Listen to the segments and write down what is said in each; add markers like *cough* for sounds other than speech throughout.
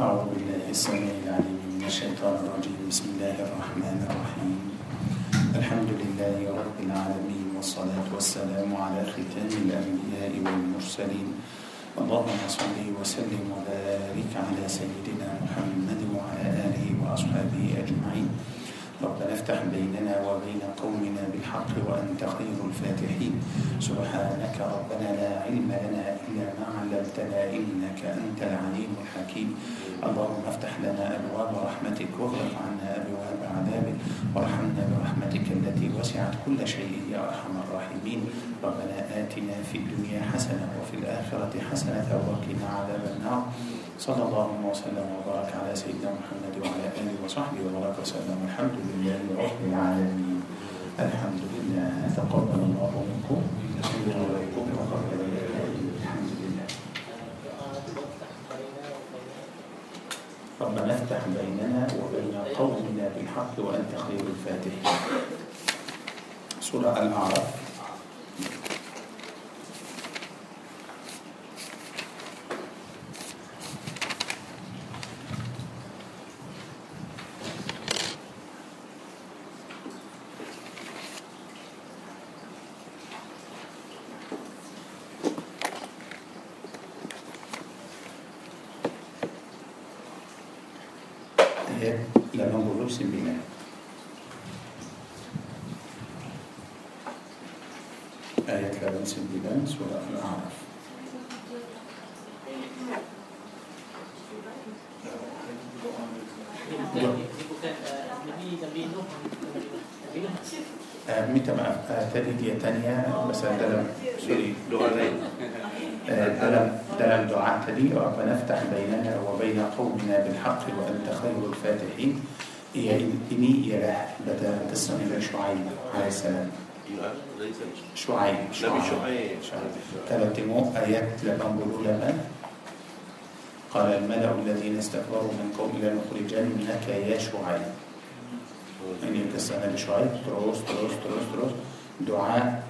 أعوذ بالله السميع العليم من الشيطان الرجيم. بسم الله الرحمن الرحيم. الحمد لله رب العالمين والصلاة والسلام على ختام الأنبياء والمرسلين. اللهم صل وسلم وبارك على سيدنا محمد وعلى آله وأصحابه أجمعين. ربنا افتح بيننا وبين قومنا بالحق وأنت خير الفاتحين. سبحانك ربنا لا علم لنا إلا ما علمتنا إنك أنت العليم الحكيم. اللهم افتح لنا أبواب رحمتك واغلق عنا أبواب عذابك وارحمنا برحمتك التي وسعت كل شيء يا أرحم الراحمين. ربنا آتنا في الدنيا حسنة وفي الآخرة حسنة وقنا عذاب النار. صلى الله وسلم وبارك على سيدنا محمد وعلى آله وصحبه وبارك وسلم. الحمد لله رب العالمين. الحمد لله. تقبل الله منكم. ومنكم وقبل الحمد لله ربنا افتح بيننا وبين قومنا بالحق وأنت خير الفاتحين. سورة الأعراف ayat 89 ayat 89 surah Al-A'raf bukan uh, Nabi Nabi Nuh Nabi Nuh uh, minta maaf uh, tadi dia tanya pasal dalam sorry doa lain uh, dalam dalam doa tadi ربنا افتح بيننا وبين قومنا بالحق وأنت خير الفاتحين هي ini ialah pada kisah Nabi Shu'aib alaihissalam Shu'aib Nabi Shu'aib. Kalau tengok ayat 88 قال الملأ الذين استكبروا من قوم لنخرجنك يا شعيب. kisah Nabi Shu'aib terus terus terus terus doa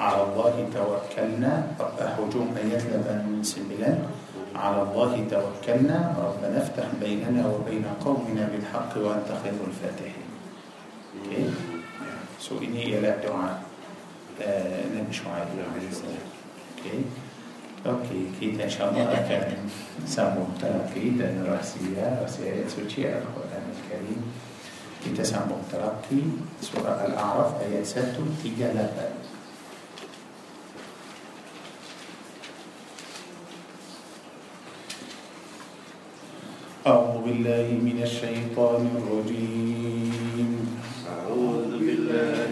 على الله توكلنا. هجوم آيات 89 على الله توكلنا. ربنا افتح بيننا وبين قومنا بالحق وأنت خير الفاتحين. Okay. so ini ialah doa uh, Nabi Shu'aib alaihissalam okay. Okey, kita insyaAllah akan sambung terapi dan rahsia rahsia ayat suci Al-Quran Al-Karim kita sambung terapi surah Al-A'raf ayat 138 أعوذ بالله من الشيطان الرجيم أعوذ بالله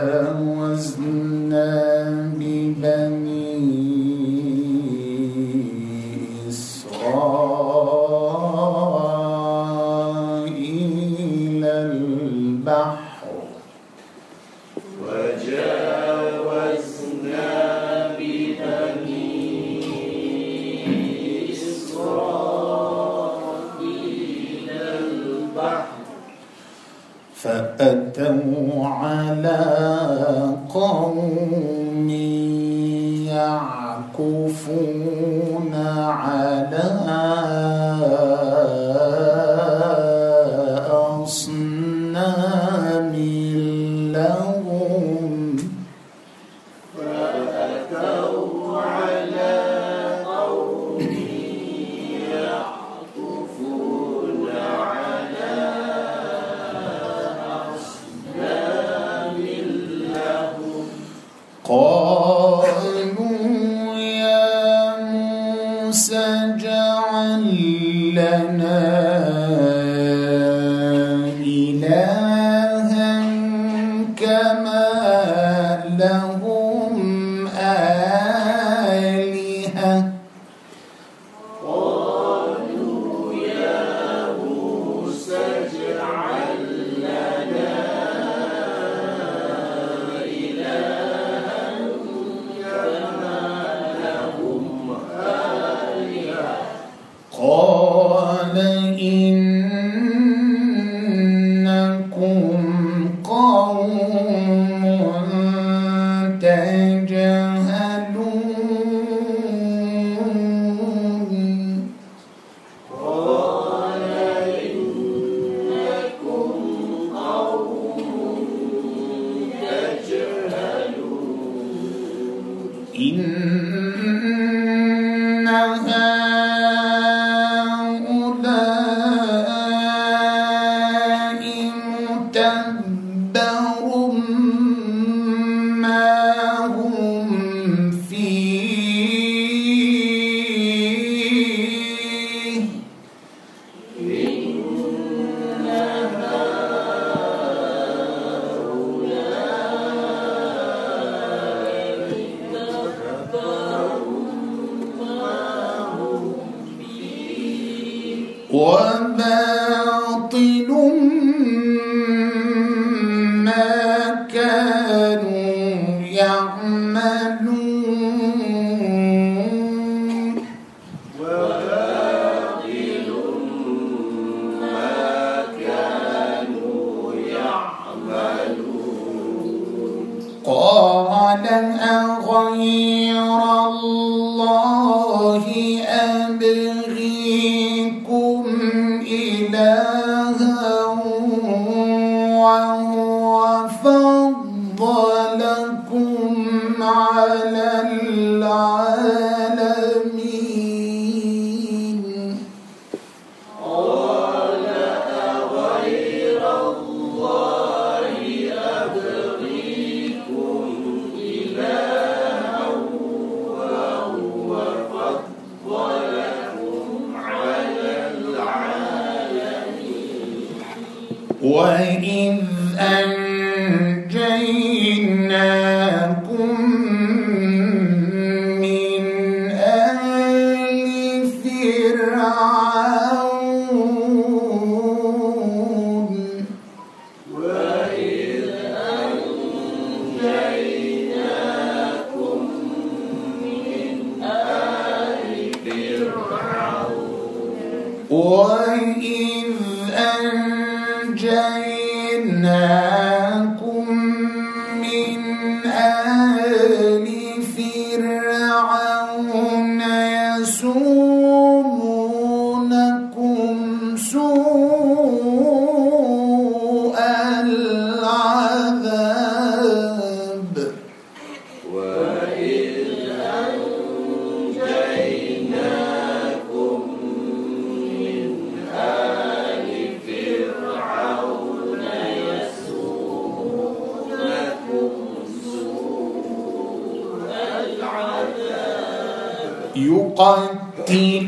Y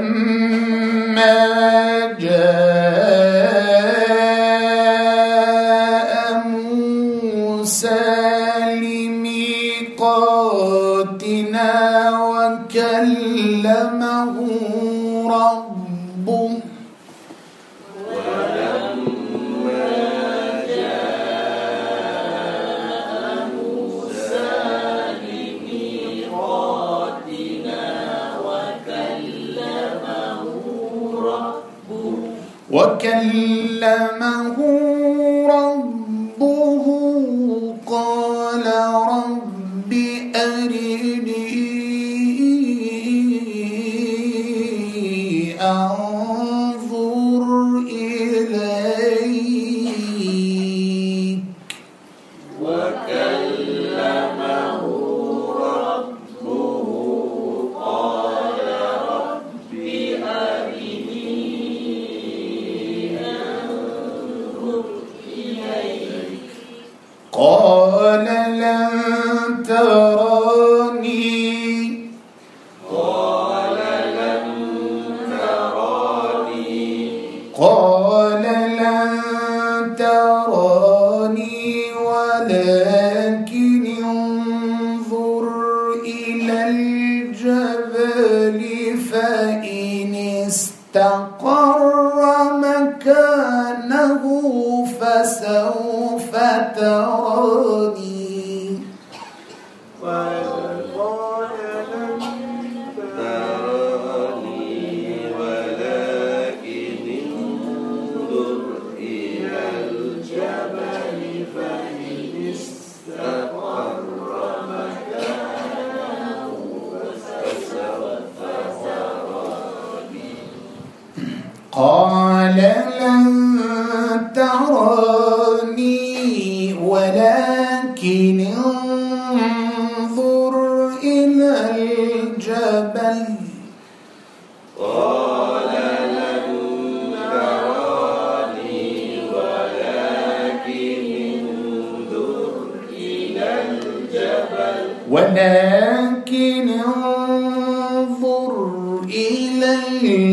ولما جاء إلى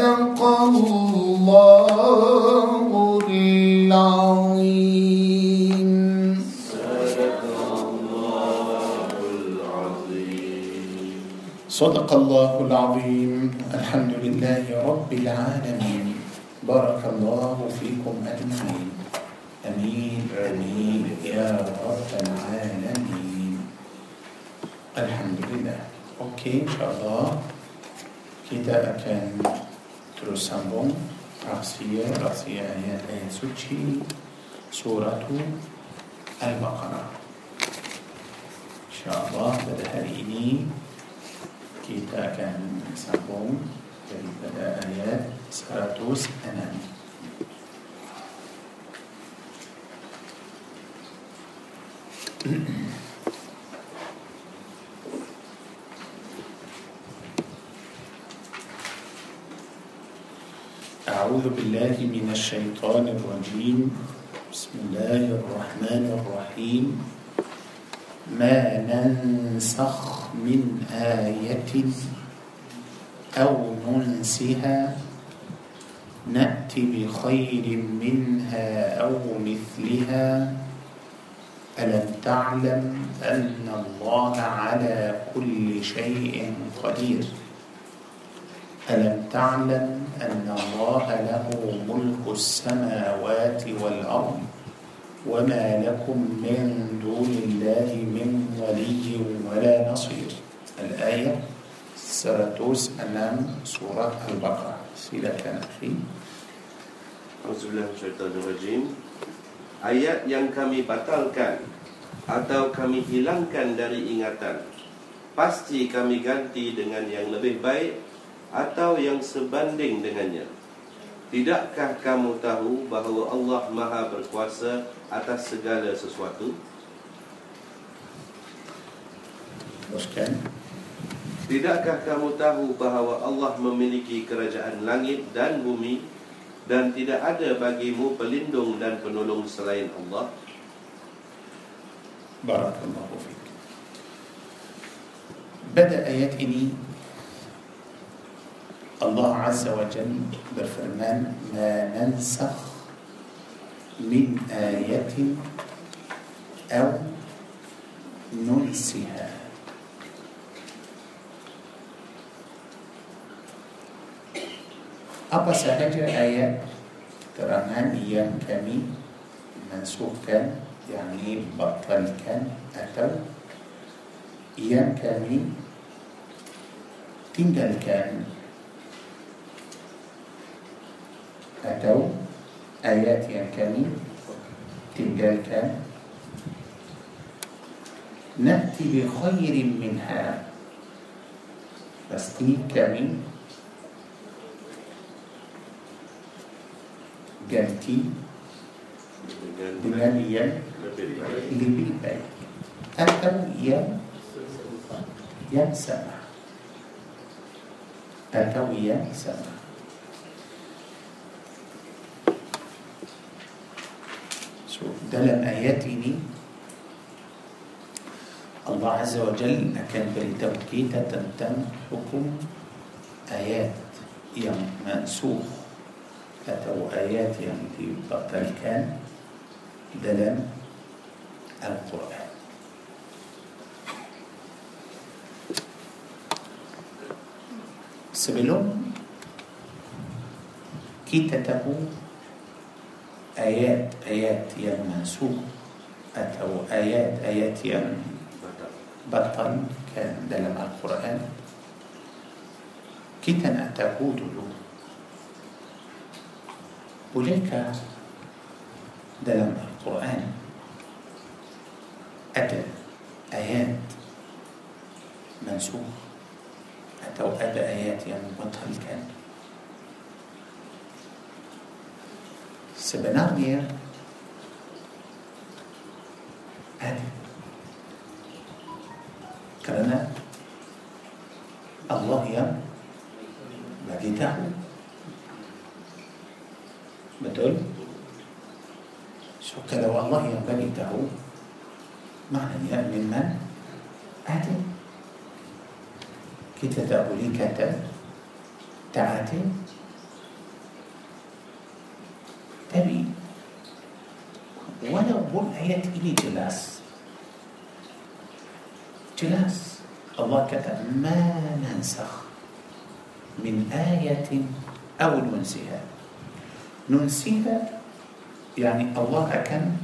صدق الله العظيم. صدق الله العظيم. الحمد لله رب العالمين. بارك الله فيكم أجمعين. أمين أمين. يا رب العالمين. الحمد لله. Okey, insyaAllah kita akan درست رأسية رأسية رخصیه رخصیه این سوچی البقرة إن شاء الله بدها إني تاکن سم با بده آیت سرطوس انم Mm-hmm. أعوذ بالله من الشيطان الرجيم. بسم الله الرحمن الرحيم. ما ننسخ من آية أو ننسها؟ نأتي بخير منها أو مثلها. ألم تعلم أن الله على كل شيء قدير؟ ألم تعلم أن الله له ملك السماوات والأرض وما لكم من دون الله من ولي ولا نصير؟ الآية سرتوس أمام سورة البقرة. سيدة كان أخي. أعوذ الله الشيطان الرجيم. Ayat yang kami batalkan atau kami hilangkan dari ingatan Pasti kami ganti dengan yang lebih baik Atau yang sebanding dengannya Tidakkah kamu tahu bahawa Allah maha berkuasa atas segala sesuatu? teruskan Tidakkah kamu tahu bahawa Allah memiliki kerajaan langit dan bumi dan tidak ada bagimu pelindung dan penolong selain Allah? Barakallahu fiik Pada ayat ini Azza wa Jal berfirman Ma nansakh min ayatin Aw nunsiha Apa sahaja ayat terangan yang kami mansuhkan yakni batalkan atau yang kami tinggalkan أتوا آيات يا كمي تنجال كان نأتي بخير منها. بس كمي جلتي دنانيا لبيبي أتوا يا يا سمع أتوا يا سمع دلم لم اياتني الله عز وجل كان بالتوكيد تمتم حكم آيات يم منسوخ. اتوا آيات يم في بطل كان دلم القرآن. سبلون كي تتبو آيات آيات يمنسوك أتوا آيات آيات يم بطل. كان دلم القرآن. كتن أتقود له؟ وليك دلم القرآن. أتى آيات منسوخ. أتوا أدى آيات يم بطل. كان sebenarnya ada kerana Allah yang bagi tahu betul so kalau Allah yang bagi tahu maknanya memang ada kita tak boleh kata tak ada tapi walaupun ayat ini jelas jelas Allah kata ma nansakh min ayatin aw nunsiha nunsiha yani Allah akan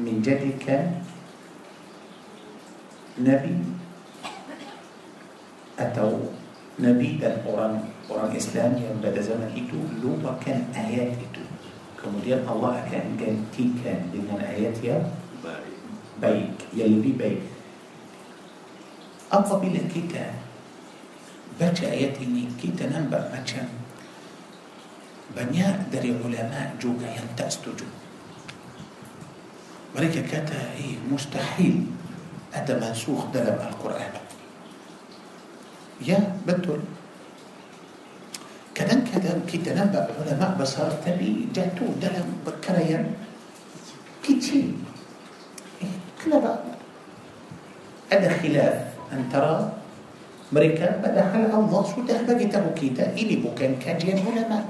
menjadikan Nabi atau Nabi dan orang orang Islam yang pada zaman itu lupakan ayat itu kemudian Allah akan gantikan dengan ayat yang baik baik yang lebih baik apabila kita baca ayat ini kita nampak macam banyak dari ulama juga yang tak setuju mereka kata eh mustahil ada mansuh dalam Al-Quran ya betul كده كده نبا هنا ما بصار تبي جاتو دلم بكريان كتي كنا بقى. أدى خلاف. أن ترى مريكا بدأ حال الله شو ده بقى كده كيتا إلي بوكان كاجيان علماء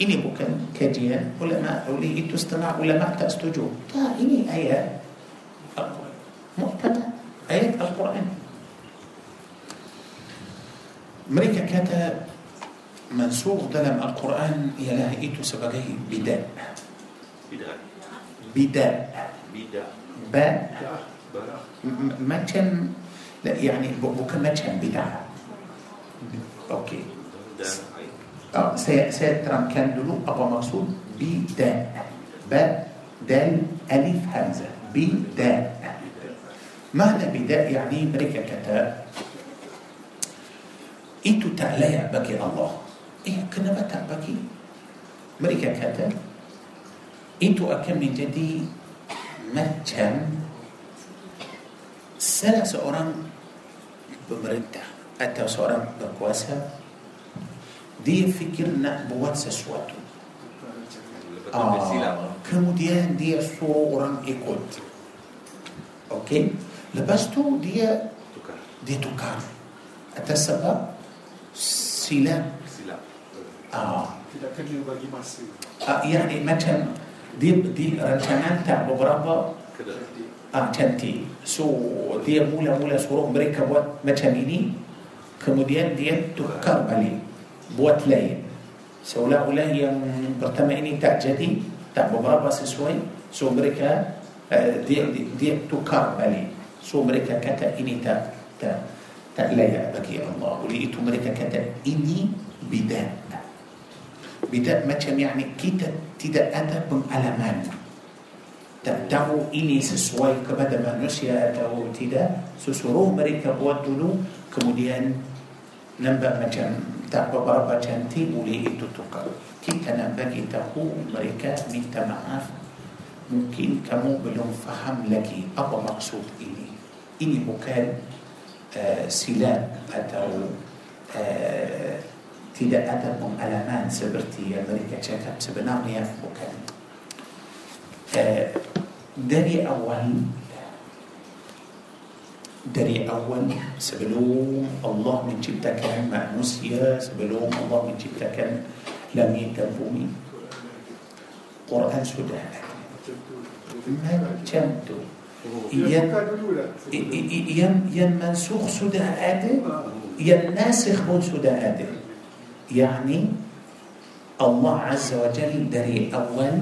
إلي بوكان كاجيان علماء أولي تستمع ولا ما تستجو طا إني آية مؤتمة. آية القرآن. Mereka kata mansuh dalam Al-Quran ialah itu sebagai bidat bidah bidat bidah ba macam لا يعني bu- bukan macam bid'ah. Okey. Uh, saya saya terangkan dulu apa maksud bida. Ba dal alif hamzah. Bida. Makna bida يعني mereka kata itu tak layak bagi Allah. Eh kenapa tak bagi? Mereka kata itu akan menjadi macam salah seorang pemerintah atau seorang berkuasa dia fikir nak buat sesuatu. Ah, kemudian dia suruh orang ikut. Okey? Lepas tu dia dia tukar. Atas sebab silap. Silap. Ah. Tidak kena bagi masa. Ah, yani macam dia di rancangan tak beberapa? Ah, cantik. So dia mula-mula suruh mereka buat macam ini. Kemudian dia tukar balik. Buat lain. Seolah-olah yang pertama ini tak jadi tak beberapa sesuai. So mereka uh, dia, dia dia tukar balik. So mereka kata ini tak tak tak layak bagi Allah. Oleh itu mereka kata ini bidat. Bidat macam yani kita tidak ada pengalaman. Tak tahu ini sesuai kepada manusia atau tidak. Susuruh mereka buat dulu kemudian nampak macam tak beberapa cantik boleh itu tukar. Kita nak bagi tahu mereka minta maaf. Mungkin kamu belum faham lagi apa maksud ini. Ini bukan uh, silap atau uh, tidak ada pengalaman seperti yang mereka cakap sebenarnya bukan eh, dari awal dari awal sebelum Allah menciptakan manusia sebelum Allah menciptakan langit dan bumi Quran sudah ada macam tu yang yang منسوخ sudah ada yang ناسخ pun sudah ada يعني الله عز وجل dari awal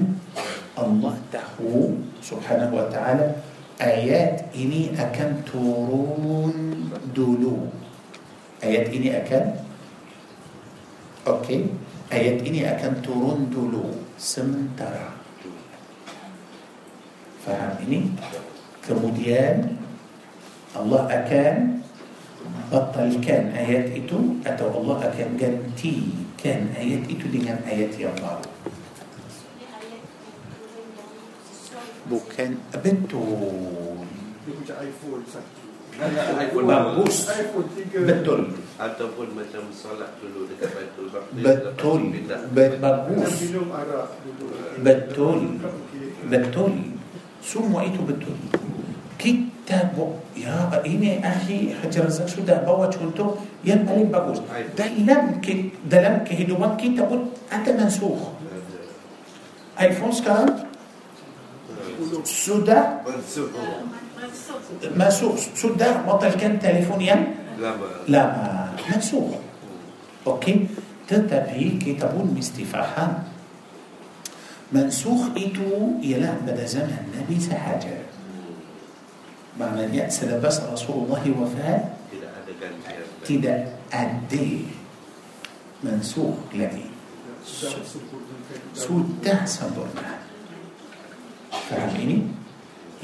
الله tahu سبحانه وتعالى ayat ini akan turun dulu. ayat ini akan? Okey. ayat ini akan turun dulu. سمن ترى. فهم إني kemudian Allah akan batalkan ayat itu atau Allah akan gantikan ayat itu dengan ayat yang baru bukan betul bagus betul Ataupun macam solat dulu dekat Baitul betul betul Okey. betul ثم وقيته بالدنيا كتا يا إني أخي حجر الزن شو ده بوا شونتو ين ألين بقوز ده أيوة. لم ك ده لم كهدو من كتا بو أنت منسوخ. أي فونس كان؟ سودا. منسوخ. سودا. بطل كان تليفون ين لا ما. منسوخ. أوكي. تتبي كتابون مستفاحان منسوخ إتو يلا بدا زمن نبي سحاجة. بعمل يأس لبس رسول الله وفاة تدا أدي. منسوخ لدي. سودة سنبرنا فهميني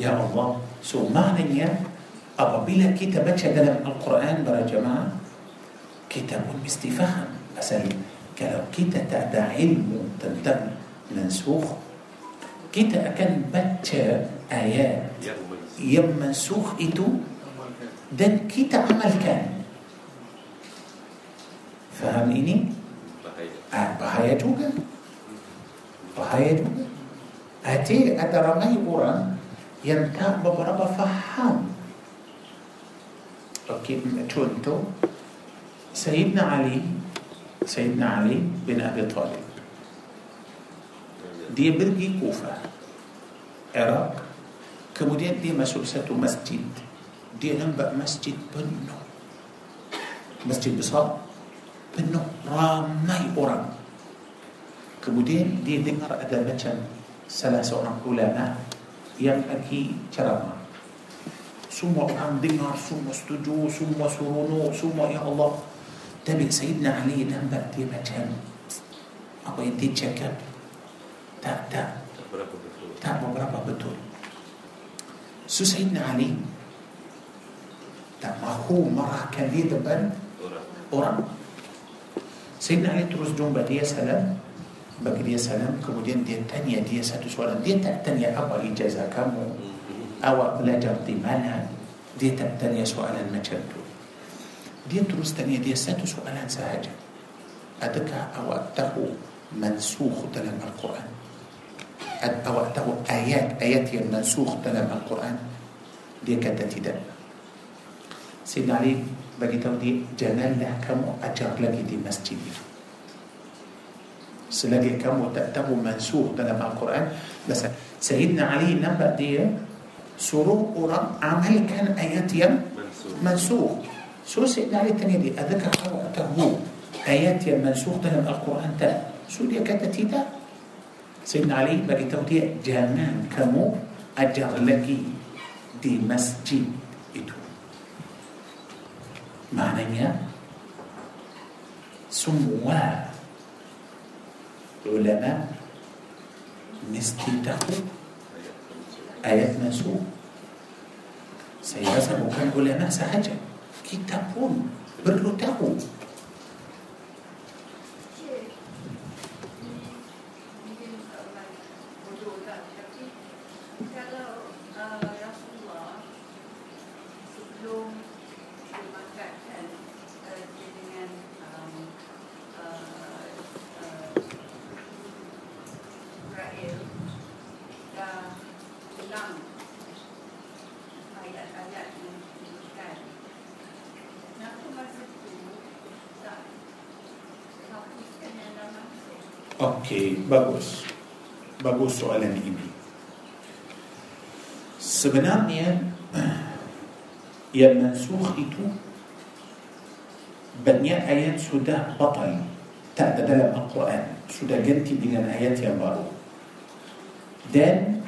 يا الله سو معنى يا أبا بلا كتابة من القرآن برا جماعة. كتاب مستفهم أسأل كلو كتا تعدى علم تنتبه mansukh kita akan baca ayat yang mansukh itu dan kita amalkan faham ini bahaya ah, bahaya juga bahaya juga hati ada ramai orang yang tak beberapa faham Okey, contoh Sayyidina Ali Sayyidina Ali bin Abi Talib dia pergi Kufah Iraq kemudian dia masuk satu masjid. Dia nampak masjid penuh. Masjid besar. Penuh ramai orang. Kemudian dia dengar ada macam salah seorang ulama yang pergi ceramah. Semua orang dengar semua setuju semua seronok semua ya Allah. Tapi Sayyidina Ali nampak dia macam apa yang dia cakap tak tak tak berapa betul tak beberapa betul so Sayyidina Ali tak mahu marahkan dia depan orang Sayyidina Ali terus jumpa dia salam bagi dia salam kemudian dia tanya dia satu soalan dia tak tanya apa ijazah kamu awak belajar di mana dia tak tanya soalan macam tu dia terus tanya dia satu soalan sahaja adakah awak tahu mansukh dalam Al-Quran الأوقات أو آيات آيات المنسوخ تلام القرآن. دي كانت تدا سيدنا علي بقي تودي جنال له كم أجر لك دي مسجد. سلاجي كم تأتبو منسوخ تلام القرآن. بس سيدنا علي نبأ دي سرو قرآن عمل كان آيات يم منسوخ. سو سيدنا علي تاني دي؟ أذكر أوقته آيات يم منسوخ تلام القرآن تلام سو دي كانت Sayyidina Ali bagi tahu dia jangan kamu ajar lagi di masjid itu. Maknanya semua ulama mesti tahu ayat masuk saya rasa bukan ulama sahaja. Kita pun perlu tahu mungkin orang bodoh tak tapi kalau uh, Rasulullah sebelum dia makan kan uh, dia dengan um, uh, ulang ayat-ayat yang diberikan. Kenapa masa itu tak hapuskan yang dah masuk? Okey, bagus. Bagus soalan ini. Sebenarnya *clears throat* yang mansukh itu banyak ayat sudah batal. Tak ada dalam Al-Quran. Sudah ganti dengan ayat yang baru. Dan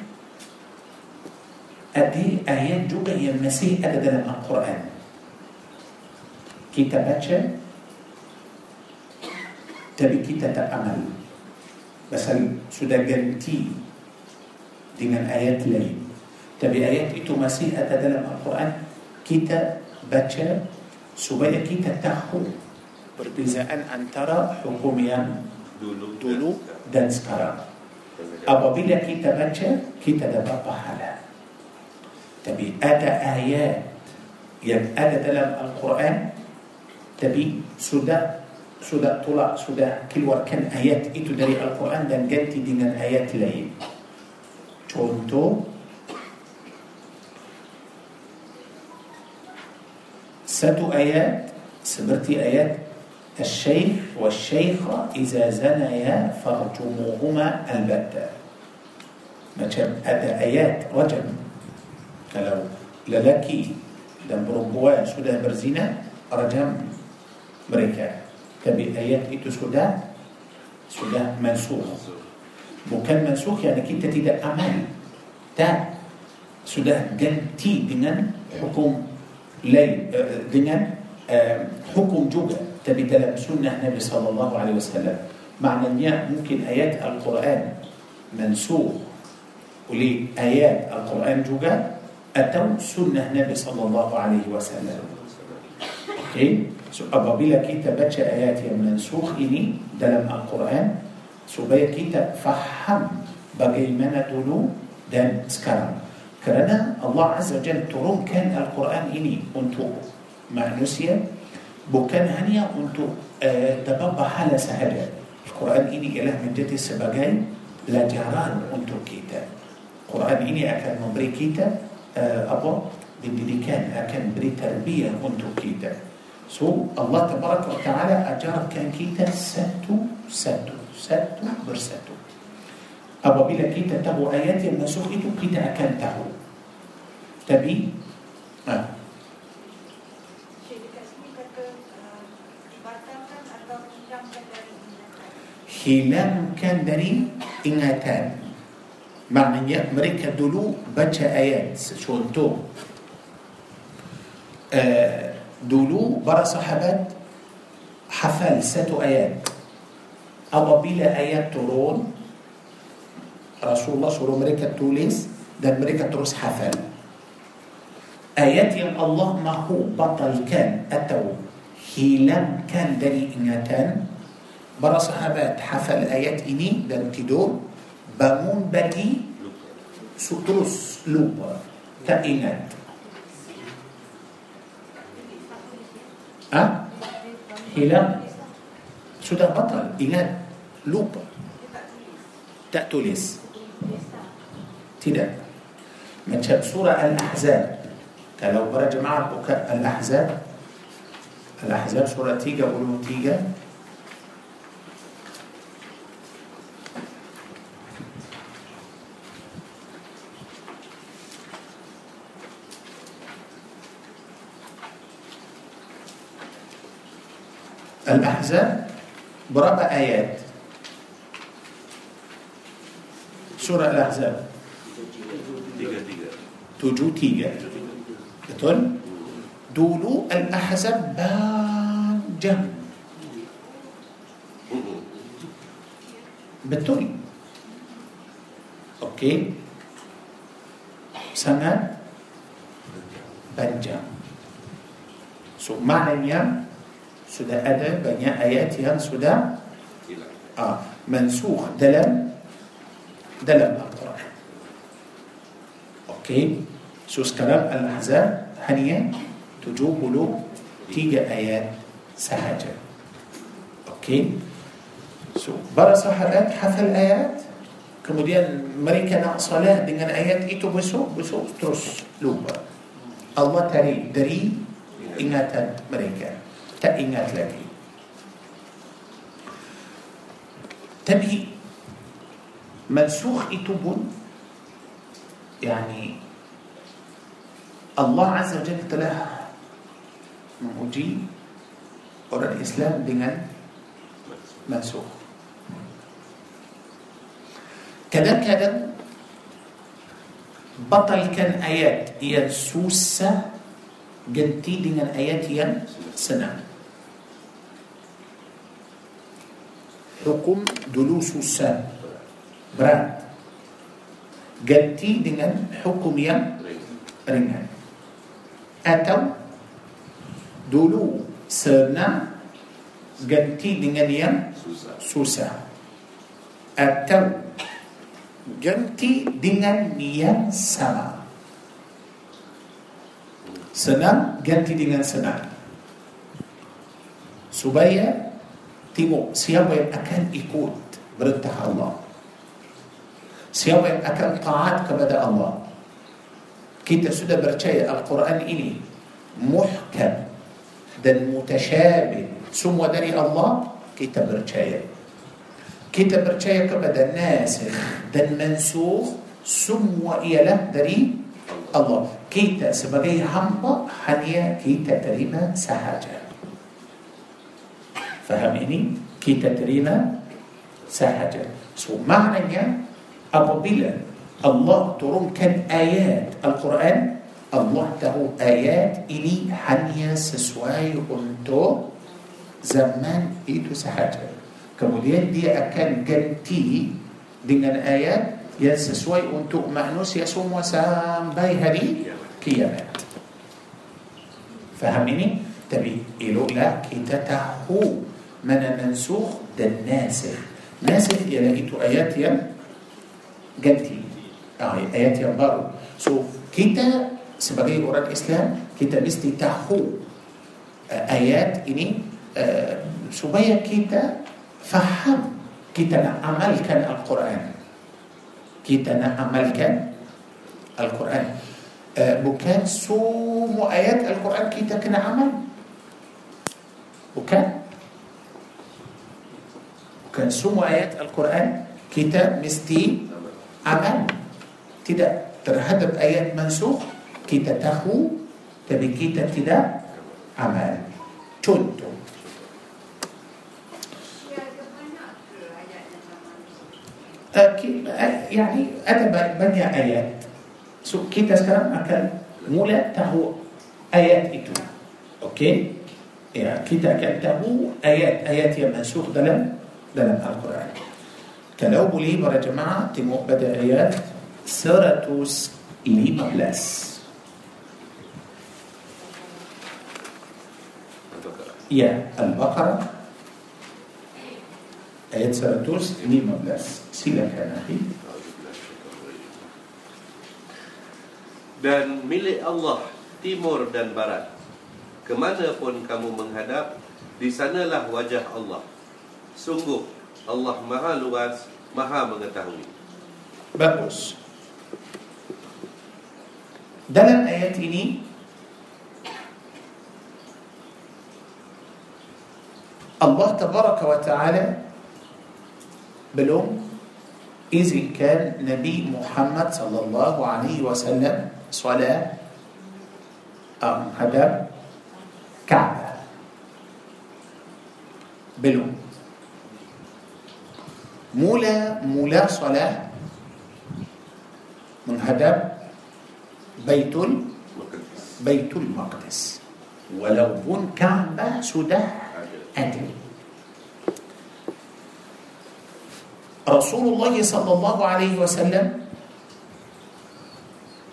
ada ayat juga yang masih ada dalam Al-Quran. Kita baca tapi kita tak amal pasal sudah ganti dengan ayat lain tapi ayat itu masih ada dalam Al-Quran kita baca supaya kita tahu perbezaan antara hukum yang Dulu dulu dan sekarang apabila kita baca kita dapat pahala tapi ada ayat yang ada dalam Al-Quran tapi sudah sudah tolak sudah keluarkan ayat itu dari Al-Quran dan ganti dengan ayat lain contoh satu ayat seperti ayat الشيخ والشيخة إذا زنيا فارجموهما البتة macam ada ayat rajam kalau lelaki dan perempuan sudah berzina rajam mereka تبي ايات كي تسودا سودا منسوخ. بوكان منسوخ يعني كي تتيدا أمان تا سودا جنتي دينان حكم لي دينان آه، حكم جوجا تبي تلم سنة النبي صلى الله عليه وسلم. معنى ان ممكن آيات القرآن منسوخ ولي آيات القرآن جوجا اتو سنة النبي صلى الله عليه وسلم. أوكي. So apabila kita baca ayat yang mansukh ini dalam Al-Quran supaya kita faham bagaimana dulu dan sekarang. Kerana Allah Azza Jalla turunkan Al-Quran ini untuk manusia bukan hanya untuk uh, dapat pahala sahaja. Al-Quran ini ialah menjadi sebagai pelajaran untuk kita. Quran ini akan memberi kita uh, apa? pendidikan akan beri tarbiyah untuk kita. So Allah Tabaraka wa Ta'ala ajarkan kita satu satu satu bersatu. Apabila kita tahu ayat yang masuk itu kita akan tahu. Tapi ah, uh, hilangkan dari ingatan. Maknanya mereka dulu baca ayat contoh uh, دولو برا صحابات حفل ساتو آيات أبا بلا آيات ترون. رسول الله صلى الله عليه وسلم ده أمريكا تروس حفل آيات يا الله ما هو بطل كان؟ أتو. هيلم كان دني إنتان برا صحابات حفل آيات إني ده تدور بامون بدي سطرس لوبر تأينات ah hilang sudah batal ingat lupa tak tulis tidak macam surah Al-Ahzab kalau para jemaah buka Al-Ahzab Al-Ahzab surah 33 Al-Ahzab برقى آيات. سورة الأحزاب. توجو تيجا. بتون دولو الأحزاب بان جم بتون أوكي. سنة. بان جم سو معنى Sudah ada banyak ayat yang sudah ah, Mansukh dalam Dalam Al-Quran Okey So sekarang Al-Ahzab Hanya 73 ayat sahaja Okey So para sahabat hafal ayat kemudian mereka nak salat dengan ayat itu besok besok terus lupa Allah tarik dari ingatan mereka tak ingat lagi tapi mansukh itu pun yani Allah Azza wa Jalla telah menguji orang Islam dengan mansukh kadang-kadang batalkan ayat yang susah ganti dengan ayat yang senang hukum dulu susah berat. Ganti dengan hukum yang ringan. Atau dulu senang ganti dengan yang Susah. susah. Atau ganti dengan yang sama senang ganti dengan senang. Supaya تيمو سيابا أكل إيكود بردتها الله. سيابا أكل طاعات كبدأ الله. كيتا سودا برشاية القرآن إني محكم دن متشابه semua dari الله kita percaya. kita percaya kepada ناسخ dan منسوخ semua ialah dari الله. kita sebagai hambanya kita terima sahaja. Faham ini kita terima sahaja so maknanya apabila Allah turunkan ayat Al-Quran Allah tahu ayat ini hanya sesuai untuk zaman itu sahaja kemudian dia akan ganti dengan ayat yang sesuai untuk manusia semua sampai hari kiamat faham ini tapi eloklah kita tahu من منسوخ ده الناسخ. ناسخ يا لقيته آيات يا ganti. ah ayat yang baru. so kita sebagai orang Islam kita mesti tahu. ah, ayat ini ah supaya kita faham. kita amalkan القرآن. kita amalkan القرآن. ah bukan semua ayat القرآن kita kena amal. bukan bukan semua ayat Al-Quran kita mesti amal tidak terhadap ayat mansukh kita tahu tapi kita tidak amal contoh uh, uh, yani ada ba- banyak ayat so kita sekarang akan mula tahu ayat itu okey ya kita akan tahu ayat-ayat yang masuk dalam dalam Al-Quran. Kalau boleh para jemaah tengok pada ayat 115 Ya, Al-Baqarah. Ayat 115. Silakan Akhi. Dan milik Allah timur dan barat. Kemanapun kamu menghadap Di sanalah wajah Allah Sungguh Allah maha luas Maha mengetahui Bagus. Dalam ayat ini Allah tabaraka wa ta'ala belum izinkan Nabi Muhammad sallallahu alaihi wasallam salat um, hadap Kaabah. Belum. Mula mula salat menghadap Baitul Baitul Maqdis. Walaupun Kaabah sudah ada. Rasulullah sallallahu alaihi wasallam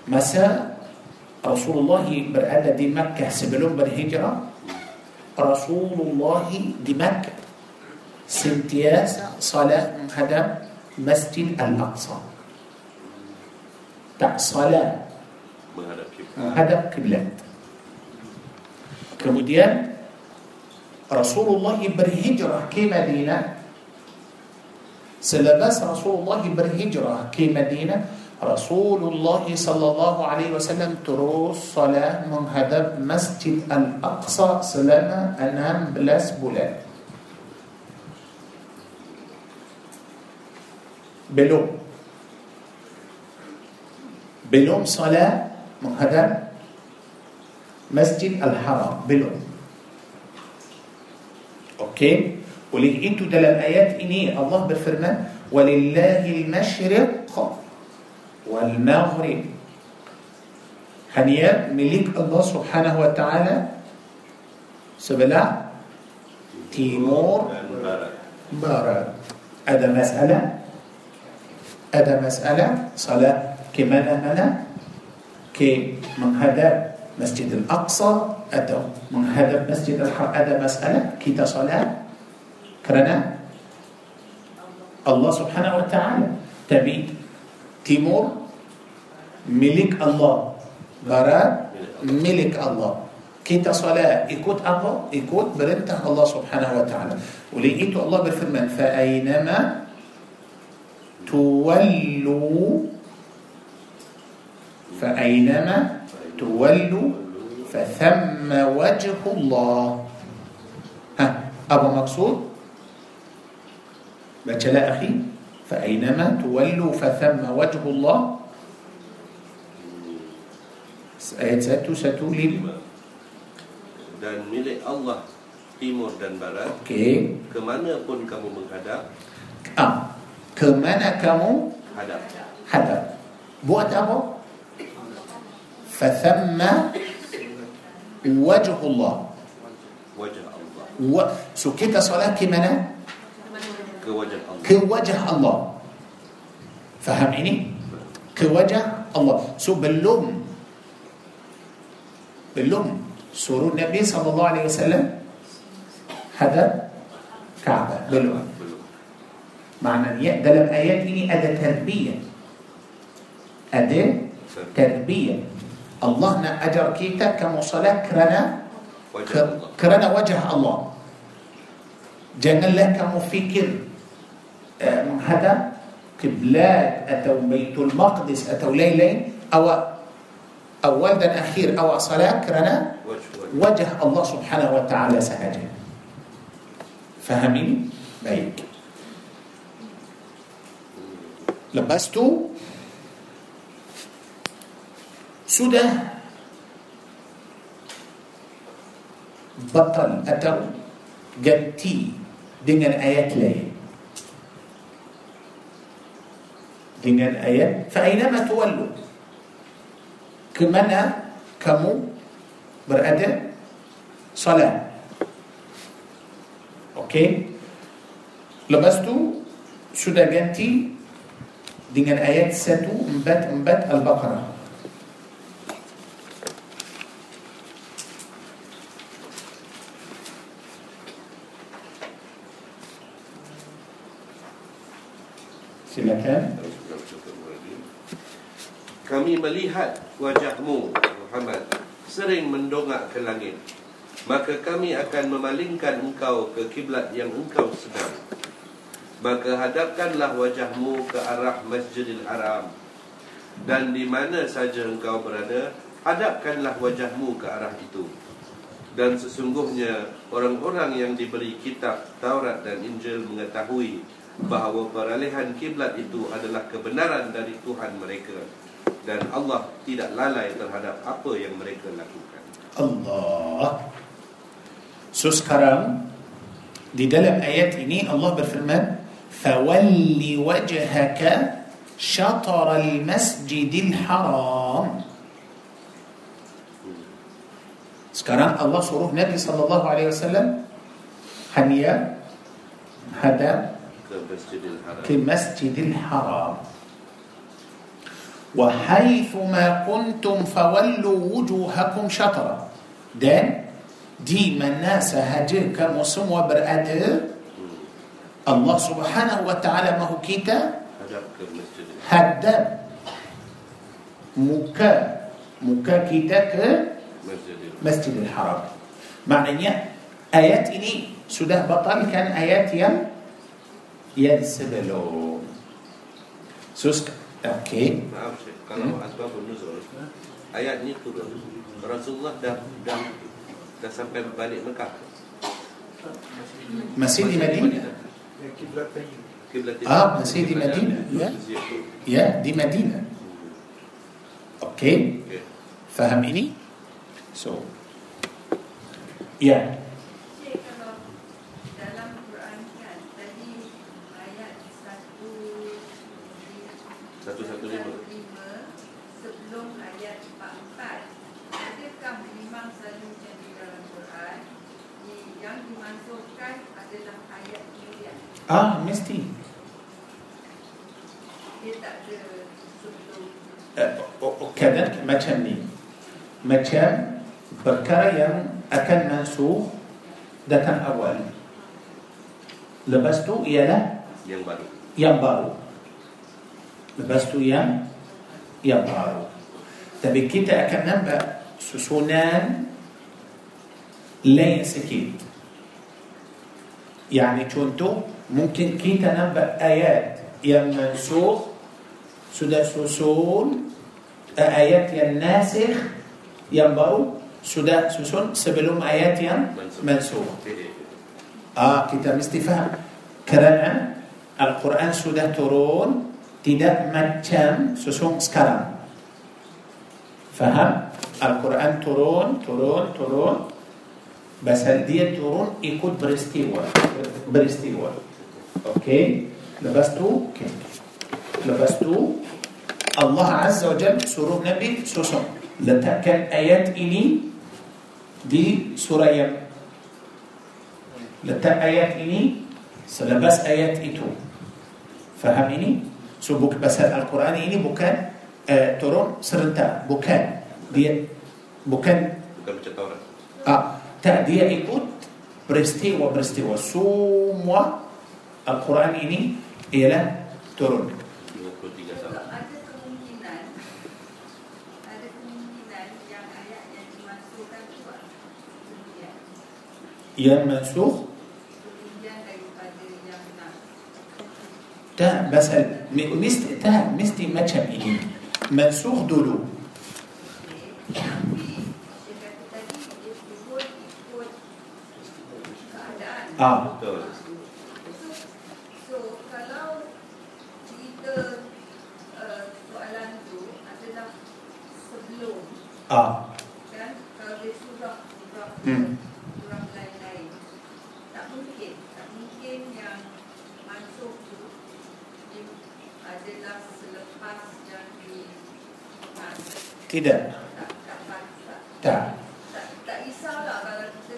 masa Rasulullah berada di Makkah sebelum berhijrah Rasulullah di Makkah سنتياس صلاة قدم مسجد الأقصى. تاع صلاة. هدف قبلة. كمديان رسول الله برهجرة كمدينة. سلباس رسول الله برهجرة كمدينة. رسول الله صلى الله عليه وسلم تروس صلاة من هدف مسجد الأقصى. سلامة أنام بلاس بلاد بلوم belum صلاة menghadap مسجد الحرام. belum okey? oleh itu dalam ayat ini الله berfirman ولله المشرق والمغرب. hanya milik الله سبحانه وتعالى sebelah timur barat هذا مسألة. Ada masalah Salat ke mana-mana Ke menghadap Masjid Al-Aqsa Atau menghadap Masjid Al-Haram Ada masalah Kita salat kerana Allah subhanahu wa ta'ala Tapi Timur Milik Allah Barat Milik Allah Kita salat ikut apa? Ikut perintah Allah subhanahu wa ta'ala Oleh itu Allah berfirman تولوا فأينما تولوا فثم وجه الله ها أبو مقصود بجلاء أخي فأينما تولوا فثم وجه الله آية ساتو ساتو لل dan milik Allah timur dan barat. Okay. Kemana pun kamu menghadap. Ah, ke mana kamu Hadap hadap buat apa fathamma wajhullah Wajah Allah wa so kita solat ke mana Ke wajah Allah ke wajah Allah faham ini ke wajah Allah so belum belum suruh Nabi sallallahu alaihi wasallam hadap Kaabah belum معنى الياء. ده لم ايات اني اداه تربية. اداه تربية. الله أجر كيتا كمصلاة رنا كرنا وجه الله. جنا لك مفكر آه، هذا؟ كبلاد أتوا بيت المقدس. أتوا ليلين؟ أو اول أخير. أو صلاة رنا وجه الله. سبحانه وتعالى سهجة. فهمين بيك طيب. لبسته سودة. بطل أتو جبتي دينا آيات لي دينا آيات فأينما تولوا. كمنا. كمو. برأده صلاة. أوكي. لبستو. سودة جنتي dengan ayat 144 Al-Baqarah. Silakan. Kami melihat wajahmu Muhammad Sering mendongak ke langit. Maka kami akan memalingkan engkau ke kiblat yang engkau sedang Maka hadapkanlah wajahmu ke arah Masjidil Haram. Dan di mana saja engkau berada Hadapkanlah wajahmu ke arah itu. Dan sesungguhnya orang-orang yang diberi kitab Taurat dan Injil mengetahui bahawa peralihan kiblat itu adalah kebenaran dari Tuhan mereka. Dan Allah tidak lalai terhadap apa yang mereka lakukan. Allah. So sekarang Di dalam ayat ini Allah berfirman فَوَلِّ وَجْهَكَ شَطَرَ الْمَسْجِدِ الْحَرَامِ Sekarang Allah suruh Nabi sallallahu alaihi wasallam hanya hadap Ke Masjidil Haram. وحيثما كنتم فولوا وجوهكم شطرا dan di mana sahaja kamu semua berada Allah subhanahu wa ta'ala mahu kita Hadap muka muka kita ke Masjidil Haram. Maknanya ayat ini sudah batalkan ayat yang yang sebelum. Sek- okey. Maaf kalau asbabun nuzul ayat ni turun. Rasulullah dah dah dah sampai balik Mekah. Masih di Madinah. Yang kiblat tadi. Kiblat Ah, masih di Madinah. Ya. Ya, di Madinah. Okey. Okey. Faham ini? So, ya. Cik, kalau dalam Quran kan tadi ayat satu Satu satu lima. lima sebelum ayat empat empat adakah memang selalu macam di dalam Quran di- yang dimasukkan adalah ayat Ah, Misty. Eh, كذا مچني مچا بكرا يم اكل منسو كان أول. لبستو يلا؟ ينبارو. لبستو يم ينبارو. تبي كنت اكل نبا سسونان لين سكيت. يعني كنتو ممكن كي تنبأ آيات يم منسوخ سداس وسول آيات يم ناسخ يم برو سداس وسول سبلوم آيات يم منسوخ. آه كتاب استفهام. كرنا القرآن سودا ترون تدا متشم سوسون سكرم فهم؟ القرآن ترون ترون ترون بس هدية ترون يكون برستيوا peristiwa okey lepas tu lepas tu الله عز وجل suruh nabi susun letak ayat ini di surah ini letak ayat ini selepas ayat itu faham ini so bukan pasal القران ini bukan ah turun serentak bukan dia bukan بوكان آه تا دي ايكوت برستي وبرستي وسوم Al-Quran ini ialah turun. 53 kalau salah. ada kemungkinan ada kemungkinan yang nak tak pasal mesti tak mesti macam ini. Mansuh dulu. Dia ah. kan kalau dia surah surah Hmm. surah lain-lain tak mungkin tak mungkin yang masuk tu adalah selepas yang di Tidak. tak tak tak tak Tak. tak, tak risaulah kalau kita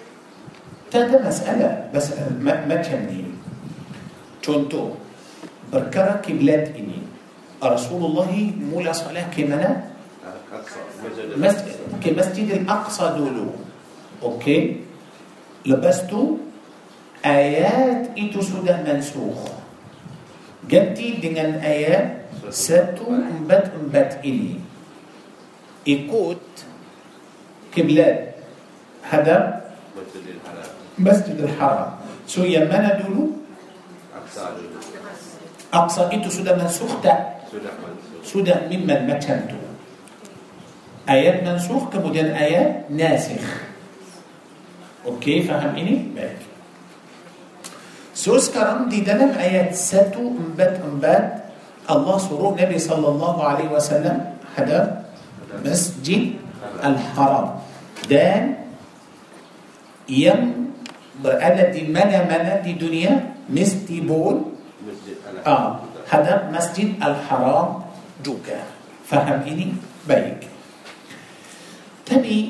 Tak ada masalah Bas, ma- macam ni Contoh Perkara kiblat ini Rasulullah mula salat ke mana? المسجد الأقصى دولو. أوكي؟ Lepas tu ayat itu sudah mansukh. Ganti dengan ayat satu empat empat ini. Ikut kiblat هذا مسجد الحرام. So yang mana dulu? Aqsa dulu. Aqsa itu sudah mansukh tak? Sudah mansukh. Sudah memang macam tu. Ayat mansukh kemudian ayat nasikh Okey, faham ini? Baik So sekarang di dalam ayat 144 Allah suruh Nabi sallallahu alaihi wasallam hadap Masjid Al-Haram dan yang berada di mana-mana di dunia mesti Al-Haram. Ah, hadap Masjid Al-Haram juga. Faham ini? Baik. تبي؟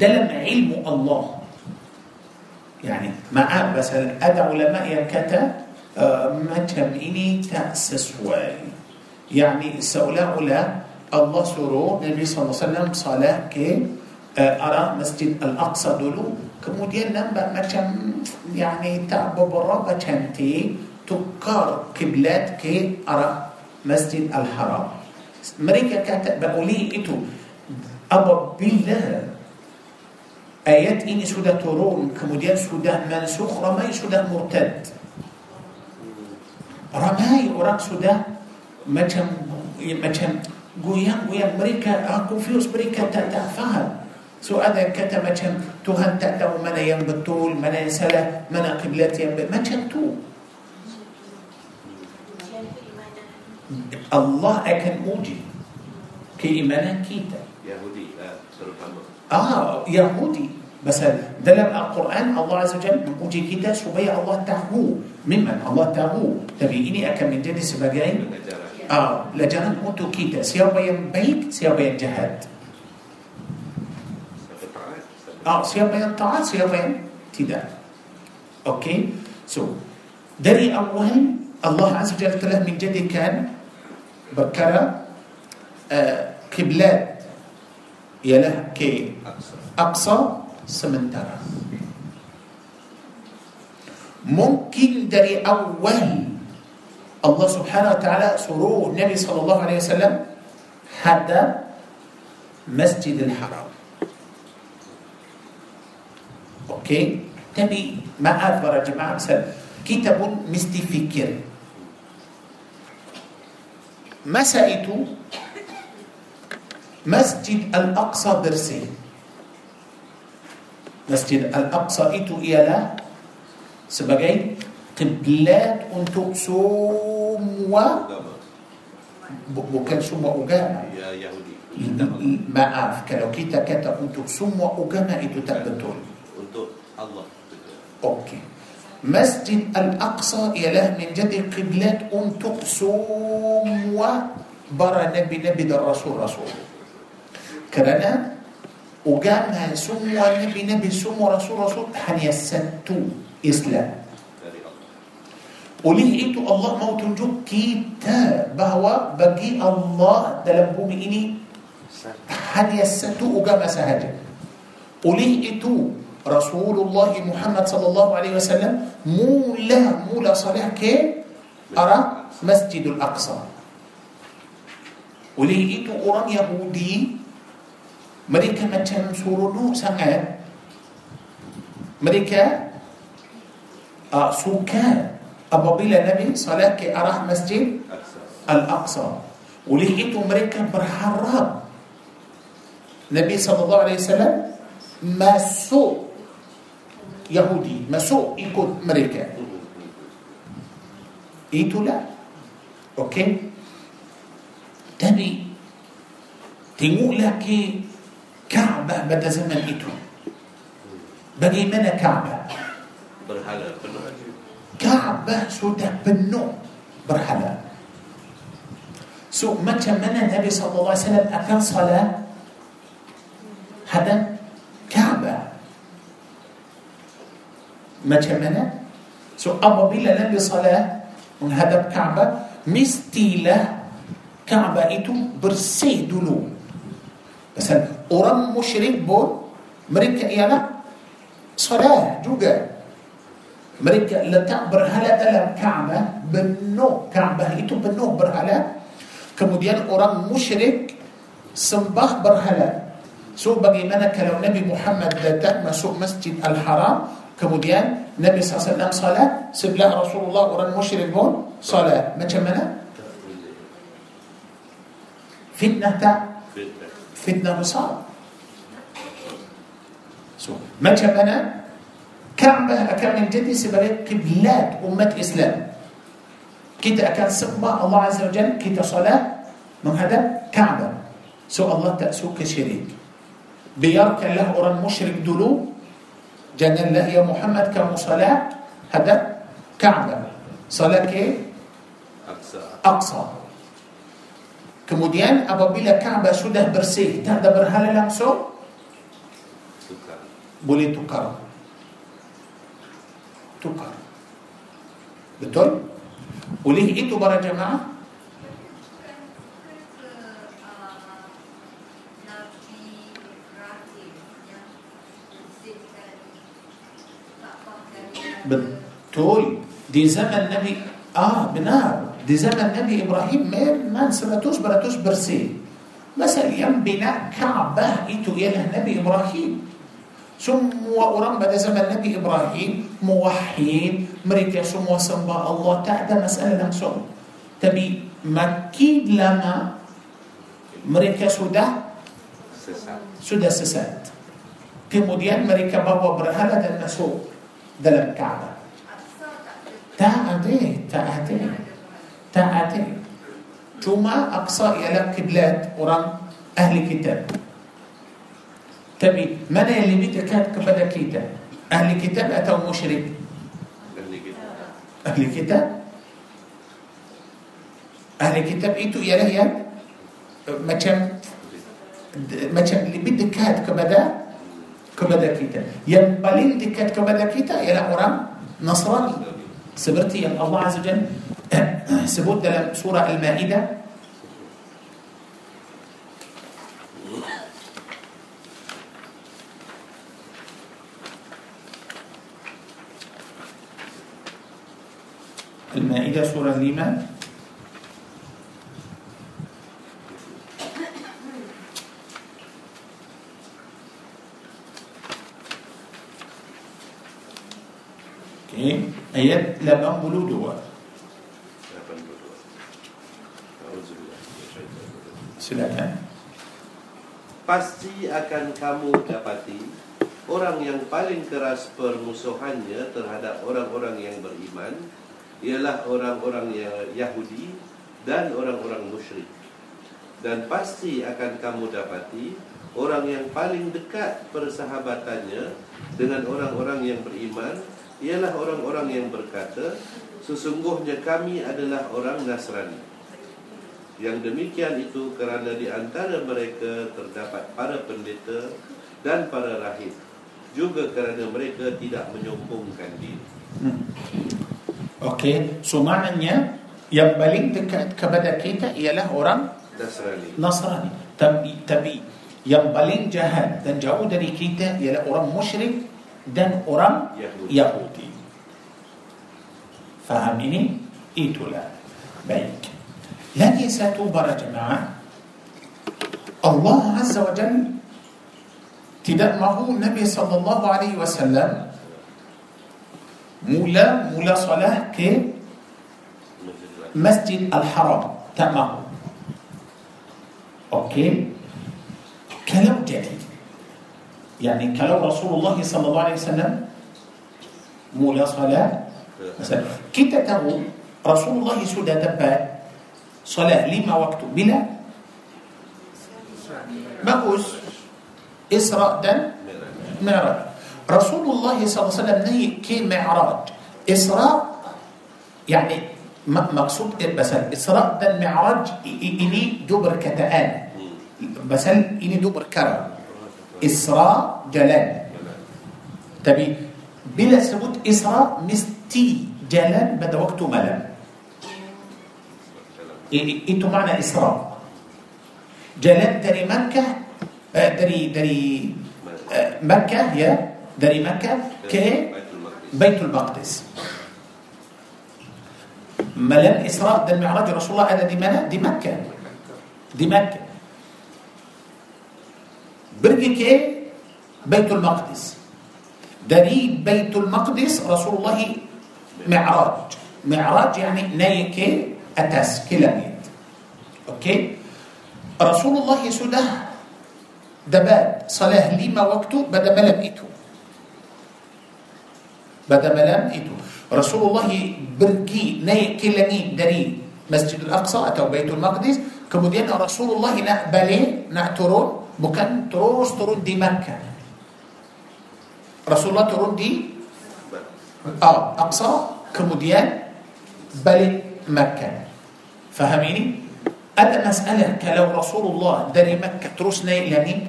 ده لما علم الله. يعني ما مثلا أدع علماء ينكتا آه، ما تمني تأسس واي. يعني سؤال اولى الله سورو النبي صلى الله عليه وسلم صلاة كي آه، أرى مسجد الأقصى دولو kemudian nampak macam yani tak beberapa cantik tukar kiblat ke arah masjid al-haram mereka kata boleh itu apabila ayat ini sudah turun kemudian sudah mansukh ramai sudah murtad ramai orang sudah macam macam goyang-goyang mereka ah, confused mereka tak tak faham so ada kata macam Tuhan tak tahu mana yang betul mana yang salah mana kiblat yang betul macam tu Allah akan uji keimanan kita Yahudi uh, terutama Ah, Yahudi. Pasal dalam Al-Quran Allah Azza Jalla menguji kita supaya Allah tahu memang Allah tahu tapi ini akan menjadi sebagai ah, pelajaran untuk kita siapa yang baik siapa yang jahat ah, siapa yang taat siapa yang tidak okay so dari awal Allah Azza Jalla telah menjadikan بكرة آه قبلات يله كي أقصى سمنترا ممكن دري أول. الله سبحانه وتعالى سرور النبي صلى الله عليه وسلم حتى مسجد الحرام. أوكي؟ تبي ما أعرف جماعة مثلا كتاب مستفكر. مسأت مسجد الأقصى برسي؟ مسجد الأقصى إتو إيلا سبقين. قبلات أنتو سوموا بوكان سوموا أجاما ما أعرف. كالو كيتا كتا أنتو سوموا أجاما إتو تبتون الله. أوكي. مسجد الأقصى يله من جد قبلات أم تقسوم وبر نبي نبي الرسول رسول كرنا وقام سمو نبي نبي سمو رسول رسول حن يسنتو إسلام. Oleh itu Allah mahu cakap kita bahawa bagi Allah di bumi ini hanya satu agama sahaja. Oleh itu Rasulullah Muhammad صلى الله عليه وسلم mula-mula solat ke arah مسجد الأقصى oleh itu orang Yahudi mereka macam seronok sangat Mereka suka apabila Nabi solat ke arah مسجد الأقصى oleh itu mereka berharap Nabi صلى الله عليه وسلم masuk Yahudi masuk agama mereka. Itu lah. Okay? تاني تيمو لك كعبة بدأ زمن إيتو. بدي منا كعبة. كعبة سودة بنو برحلة سو ما كمان النبي صلى الله عليه وسلم أكان صلاة؟ هذا كعبة. Macam mana? So apabila Nabi salat menghadap Kaabah, mestilah Kaabah itu bersih dulu. Pasal orang musyrik pun mereka ialah salat juga. Mereka letak berhala dalam Kaabah, penuh Kaabah itu penuh berhala. Kemudian orang musyrik sembah berhala. So bagaimana kalau Nabi Muhammad datang masuk Masjid Al-Haram, kemudian Nabi SAW salat, sebelah Rasulullah orang musyrik pun salat. Macam mana? Fitnah tak? fitnah besar. So, macam mana Kaabah akan menjadi sebagai kiblat umat Islam. Kita akan sembah Allah Azza wa Jalla, kita salat menghadap Kaabah. So Allah tak suka syirik. Biarkanlah orang musyrik dulu. Janganlah ya Muhammad kamu salat hadap Kaabah. Salat ke aksa Aqsa. Kemudian apabila Kaabah sudah bersih, tak ada berhala langsung, tukar boleh tukar. Tukar. Betul? Oleh itu para jemaah, بتقول دي زمن نبي آه بنار. دي زمن نبي إبراهيم مير من سبتوس براتوس برسي. مثلا يم بناء كعبة إيتو يله نبي إبراهيم. ثم ورم بدا زمن النبي إبراهيم موحيد مريت يسمو سمبا الله تعدى مسألة نمسو تبي مكيد لما مريت يسودا سودا سسات كمودين مريكا بابا برهلا دا Ada Tak ada Cuma Aqsa ialah kiblat orang ahli kitab Tapi mana yang lebih dekat kepada kita Ahli kitab atau musyrik Dan kita Ahli kitab Ahli kitab itu ialah yang eh, Macam Macam lebih dekat kepada Kepada kita Yang paling dekat kepada kita ialah orang Nasrani Seperti yang Allah Azza Jal Sebut dalam surah Al-Ma'idah Al-Ma'idah surah 5 ayat 82. 82 Auzubillah Silakan. Pasti akan kamu dapati Orang yang paling keras permusuhannya terhadap orang-orang yang beriman Ialah orang-orang yang Yahudi dan orang-orang musyrik Dan pasti akan kamu dapati Orang yang paling dekat persahabatannya Dengan orang-orang yang beriman Ialah orang-orang yang berkata Sesungguhnya kami adalah orang Nasrani yang demikian itu kerana di antara mereka terdapat para pendeta dan para rahib juga kerana mereka tidak menyombongkan diri. Hmm. Okey, so maknanya yang paling dekat kepada kita ialah orang Nasrani. Nasrani. Tapi, tapi yang paling jahat dan jauh dari kita ialah orang musyrik dan orang Yahudi. Yahudi. Faham ini? Itulah. Baik. Lagi satu para jemaah Allah Azza wa Jal tidak mahu Nabi sallallahu alaihi wasallam mula mula salah ke Masjid Al-Haram tak mahu Okey kalau jadi يعني kalau Rasulullah sallallahu alaihi wasallam mula salat kita tahu Rasulullah sudah dapat salat lima waktu bila bagus Isra dan Mi'raj Rasulullah SAW naik ke Mi'raj Isra يعني مقصود مثلا إسراء dan Mi'raj ini dua perkataan مثلا ini dua perkara Isra jalan tapi بلا ثبوت إسراء مستي جلال بدا وقته ملام إيه, إيه، معنى إسراء. جلال داري مكة آه، داري داري آه، مكة يا داري مكة ك بيت المقدس. ملام إسراء. ده المعراج رسول الله هذا دي ملا دي مكة. دي مكة. برجي كي؟ بيت المقدس. دريب بيت المقدس رسول الله معراج. معراج يعني naik ke atas ke langit. Okay? Rasulullah sudah dapat solat lima waktu pada malam itu pada malam itu Rasulullah pergi naik ke langit dari مسجد الأقصى atau بيت المقدس. Kemudian Rasulullah apabila nak turun bukan terus turun di Mekah. رسول الله ترد دي آه أقصى كمديان بلد مكة فهميني أنا مسألة كلو رسول الله داري مكة ترسنا إلى مين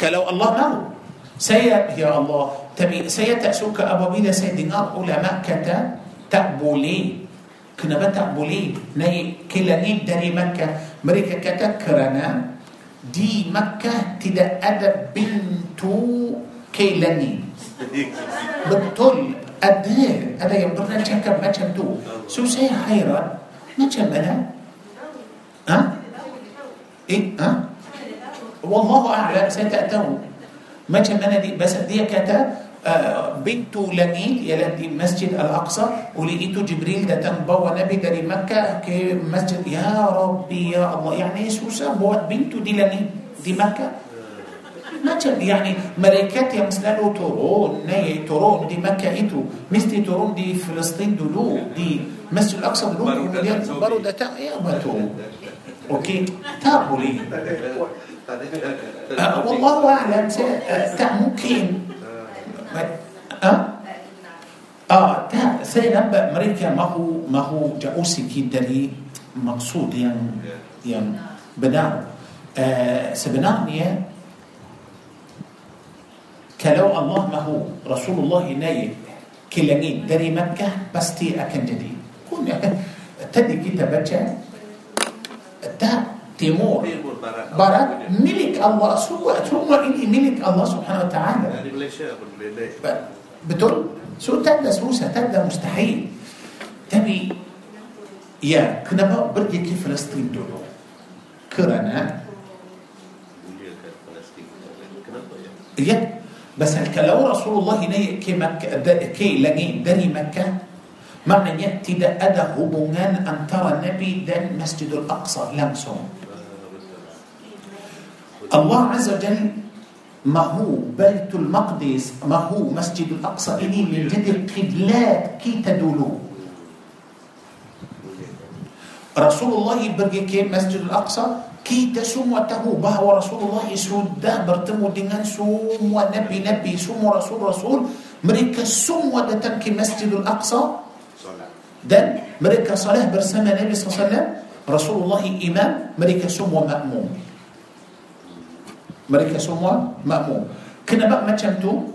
كلو الله ما هو سي يا الله تبي سي تأسوك أبو بيدا سيدنا أولى مكة تأبولي كنا بتأبولي ني كلا ني داري مكة مريكا كتكرنا di Makkah tidak ada pintu ke langit betul ada ada yang pernah cakap macam tu so saya hairan macam mana ha eh ha wallahu a'lam saya tak tahu macam mana di, bahasa dia kata آه، بنت لميل يلدي مسجد الأقصى ولقيته جبريل ده تنبوى نبي ده مكه كي مسجد يا ربي يا الله. يعني يسوس بوت بنته دي لميل دي مكة؟ مثلا يعني ملائكات يا مسلانو ترون ناي ترون دي مكة ايتو مثل ترون دي فلسطين دولو دي مسجد الأقصى دولو. مليار برو ده تاو يا باتو أوكي. تابولي. *laughs* آه، والله أعلم ممكن آه، آه تا سينا مريكا ما هو ما هو جاوسي جدا لي مقصود يعني يعني بناء آه سبناء كلو الله ما هو رسول الله نايب كلاني دري مكة بس تي أكن جدي كون تدي كده بجا تا تيمور برا ملك الله سوى ثم إني ملك الله سبحانه وتعالى. ليش ليش بتقول سوى تدى سوى تدى مستحيل. تبي يا كنا برجع كيف فلسطين دولو كرنا. يا. بس هل لو رسول الله ني كي مكة كي لقي دني مكة؟ معنى يأتي ده أدى هبوغان أن ترى النبي ده المسجد الأقصى لمسون الله عز وجل ما هو بيت المقدس ما هو مسجد الأقصى؟ إني من جد القبلات كي تدولو. رسول الله يبرجي كي مسجد الأقصى كي تسوم وتهو بهو رسول الله سودا برتمو دينان سمو نبي نبي سمو رسول رسول. مريكا سوم ودتم كي مسجد الأقصى. دن مريكا صلاة برسمة نبي صلى الله عليه وسلم. رسول الله إمام مريكا سوم مأموم. Mereka semua makmum kenapa macam tu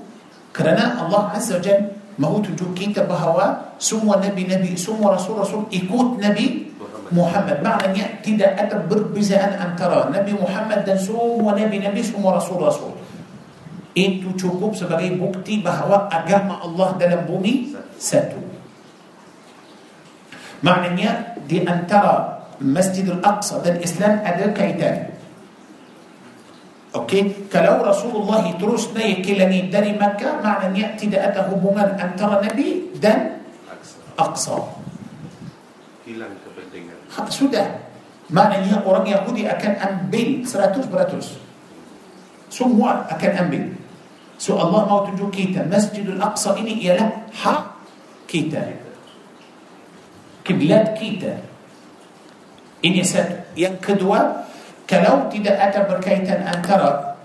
kerana Allah Azza Jal mahu tunjuk kita bahawa semua nabi-nabi semua rasul-rasul ikut Nabi Muhammad maknanya tidak ada perbezaan antara Nabi Muhammad dan semua nabi-nabi semua rasul-rasul itu cukup sebagai bukti bahawa agama Allah dalam bumi satu maknanya di antara Masjidul Aqsa dan Islam ada kaitan Okey, kalau Rasulullah terus naik ke langit dari Makkah, maknanya tidak ada hubungan antara Nabi dan. Aqsa. Hilang kepentingan. Ha, sudah. Maknanya orang Yahudi akan ambil 100%. Semua akan ambil. So Allah mau tunjuk kita Masjidul Aqsa ini ialah hak kita. Kiblat kita. Ini satu. Yang kedua, kalau tidak ada berkaitan antara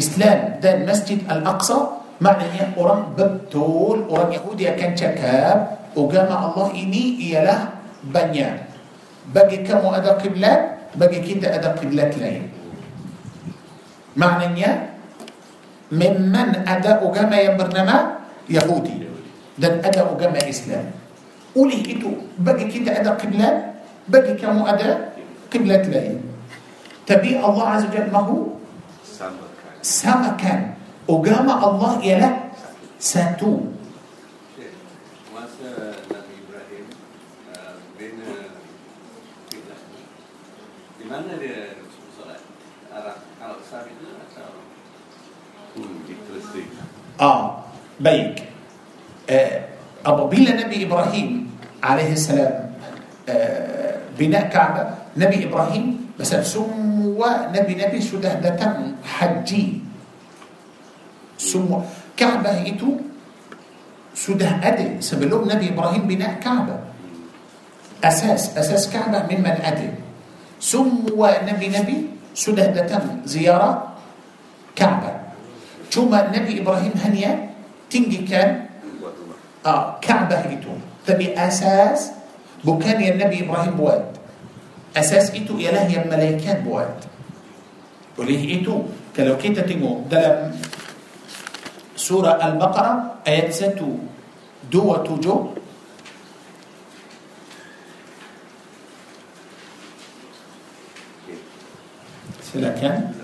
Islam dan Masjid Al-Aqsa, maknanya orang betul, orang Yahudi akan cakap, agama Allah ini ialah banyak. Bagi kamu ada kiblat, bagi kita ada kiblat lain. Maknanya, memang ada agama yang bernama Yahudi dan ada agama Islam. Oleh itu, bagi kita ada kiblat, bagi kamu ada kiblat lain. تبي الله عز وجل ما هو؟ سمكا. وقام الله إلى ساتو آه بيك. آه، أبو بيلا نبي إبراهيم عليه السلام. آه، بناء كعبة. نبي إبراهيم pasal semua nabi-nabi sudah datang haji. Semua Kaabah itu sudah ada sebelum Nabi Ibrahim bina Kaabah. Asas asas Kaabah memang ada. Semua nabi-nabi sudah datang ziarah Kaabah. Cuma Nabi Ibrahim hanya tinggikan uh, Kaabah itu. Tapi asas bukan yang Nabi Ibrahim buat. Asas itu ialah yang malaikat buat. Oleh itu, kalau kita tengok dalam surah Al-Baqarah ayat 1 2 7 silakan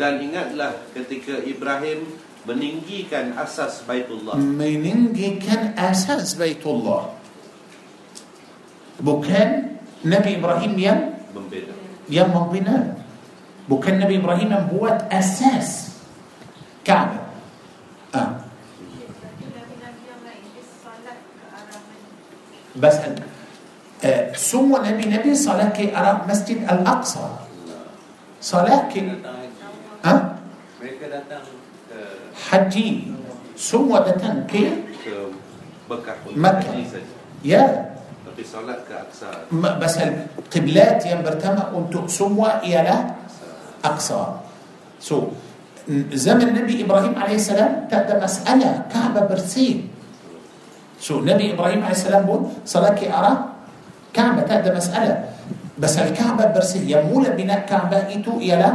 Dan ingatlah ketika Ibrahim meninggikan asas Baitullah. meninggikan asas Baitullah. Bukan Nabi Ibrahim yang Membina. yang membina. Bukan Nabi Ibrahim yang buat asas Kaabah. Ah, Tapi Nabi-Nabi yang lain dia salat ke arah mana? bas uh, semua Nabi-Nabi salat ke arah Masjid Al-Aqsa. Salat بس القبلات ينبرتما انت سموا إلى أقصى. سو زمن النبي إبراهيم عليه السلام تاتى مسألة كعبة برسين So Nabi Ibrahim عليه السلام pun solat ke arah Kaabah tak ada masalah. Pasal Kaabah bersih yang mula bina Kaabah itu ialah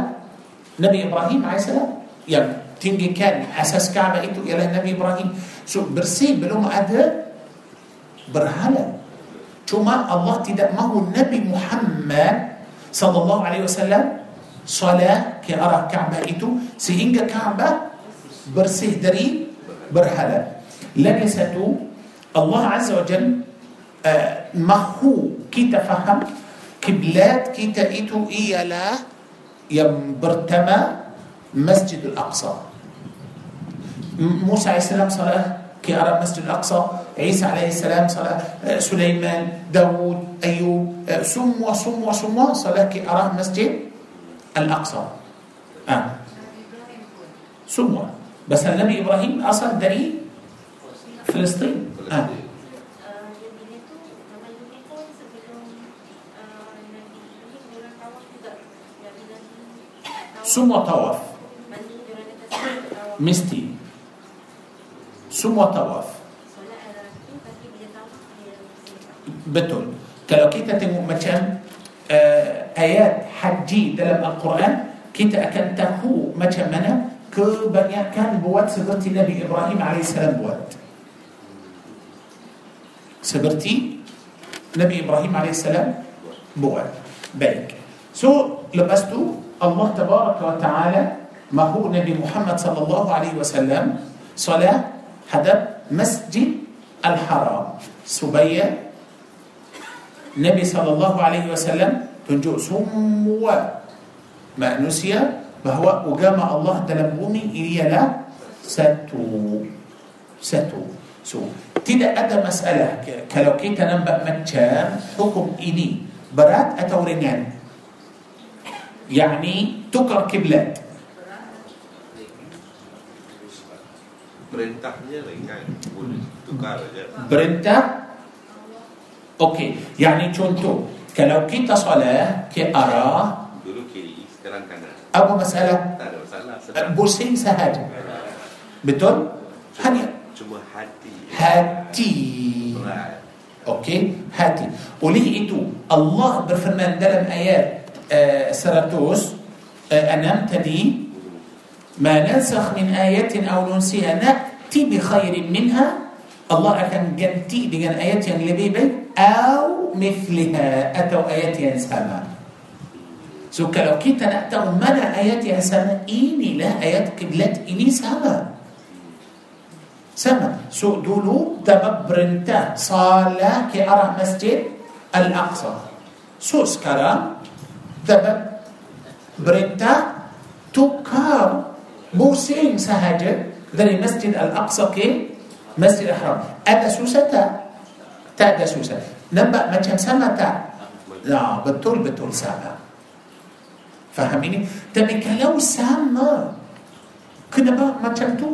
Nabi Ibrahim عليه السلام. Yang tinggikan asas Kaabah itu ialah Nabi Ibrahim. So bersih belum ada berhala. Cuma Allah tidak mahu Nabi Muhammad sallallahu alaihi wasallam salat ke arah Kaabah itu sehingga Kaabah bersih dari berhala. Lagi satu Allah Azza wa Jal uh, mahu kita faham kiblat kita itu ialah yang pertama Masjid Al-Aqsa. موسى عليه السلام صلاة كأرى مسجد الأقصى عيسى عليه السلام صلاة آه، سليمان داود أيوب آه، سموا سموا سموا صلاة كأرى مسجد الأقصى. آه. سموا بس النبي إبراهيم أصل dari فلسطين. آه. Uh, dia bila tu nama Yumi pun sebelum uh, Nabi Yumi orang tawaf juga ثم طواف. بتون. Kalau kita makna ah, ayat haji dalam Al-Quran kita akan tahu bahkan mana kebanyakan buat seperti Nabi Ibrahim عليه السلام buat. Seperti Nabi Ibrahim عليه السلام buat. Baik. So lepas tu Allah تبارك وتعالى mahu Nabi Muhammad صلى الله عليه وسلم solat هدف مسجد الحرام. سبية. نبي صلى الله عليه وسلم تنجو سموا ما نسي بهو أجامع الله دلم إلي لا. ستو. ستو. سو. تدى أدى مسألة. كلو كيت نبأ متشان حكم إلي برات أتورينان يعني تكر كبلات Perintahnya ringan Boleh tukar saja perintah okey يعني contoh kalau kita solat ke arah Dulu kiri Sekarang kanan apa masalah Tak ada masalah Uh, pusing sahaja betul hanya Cuma hati hati okey hati oleh itu Allah berfirman dalam ayat uh, 100 uh, tadi ما ننسخ من آية أو ننسيها نأتي بخير منها الله akan ganti dengan ayat yang lebih baik أو مثلها atau ayat yang sama So kalau kita nak tahu mana ayat yang sama Inilah ayat kiblat ini sama Sama So dulu dapat perintah Salah ke arah masjid Al-Aqsa So sekarang Dapat perintah Tukar بوسين سهجة ذري مسجد الأقصى كي مسجد الحرام. أدى سوسة تأدى سوسة نبا ما كان سنة تا؟ لا بطول بطول سابا فهميني؟ تبي كلو سامة. كنا بقى ما كان تو؟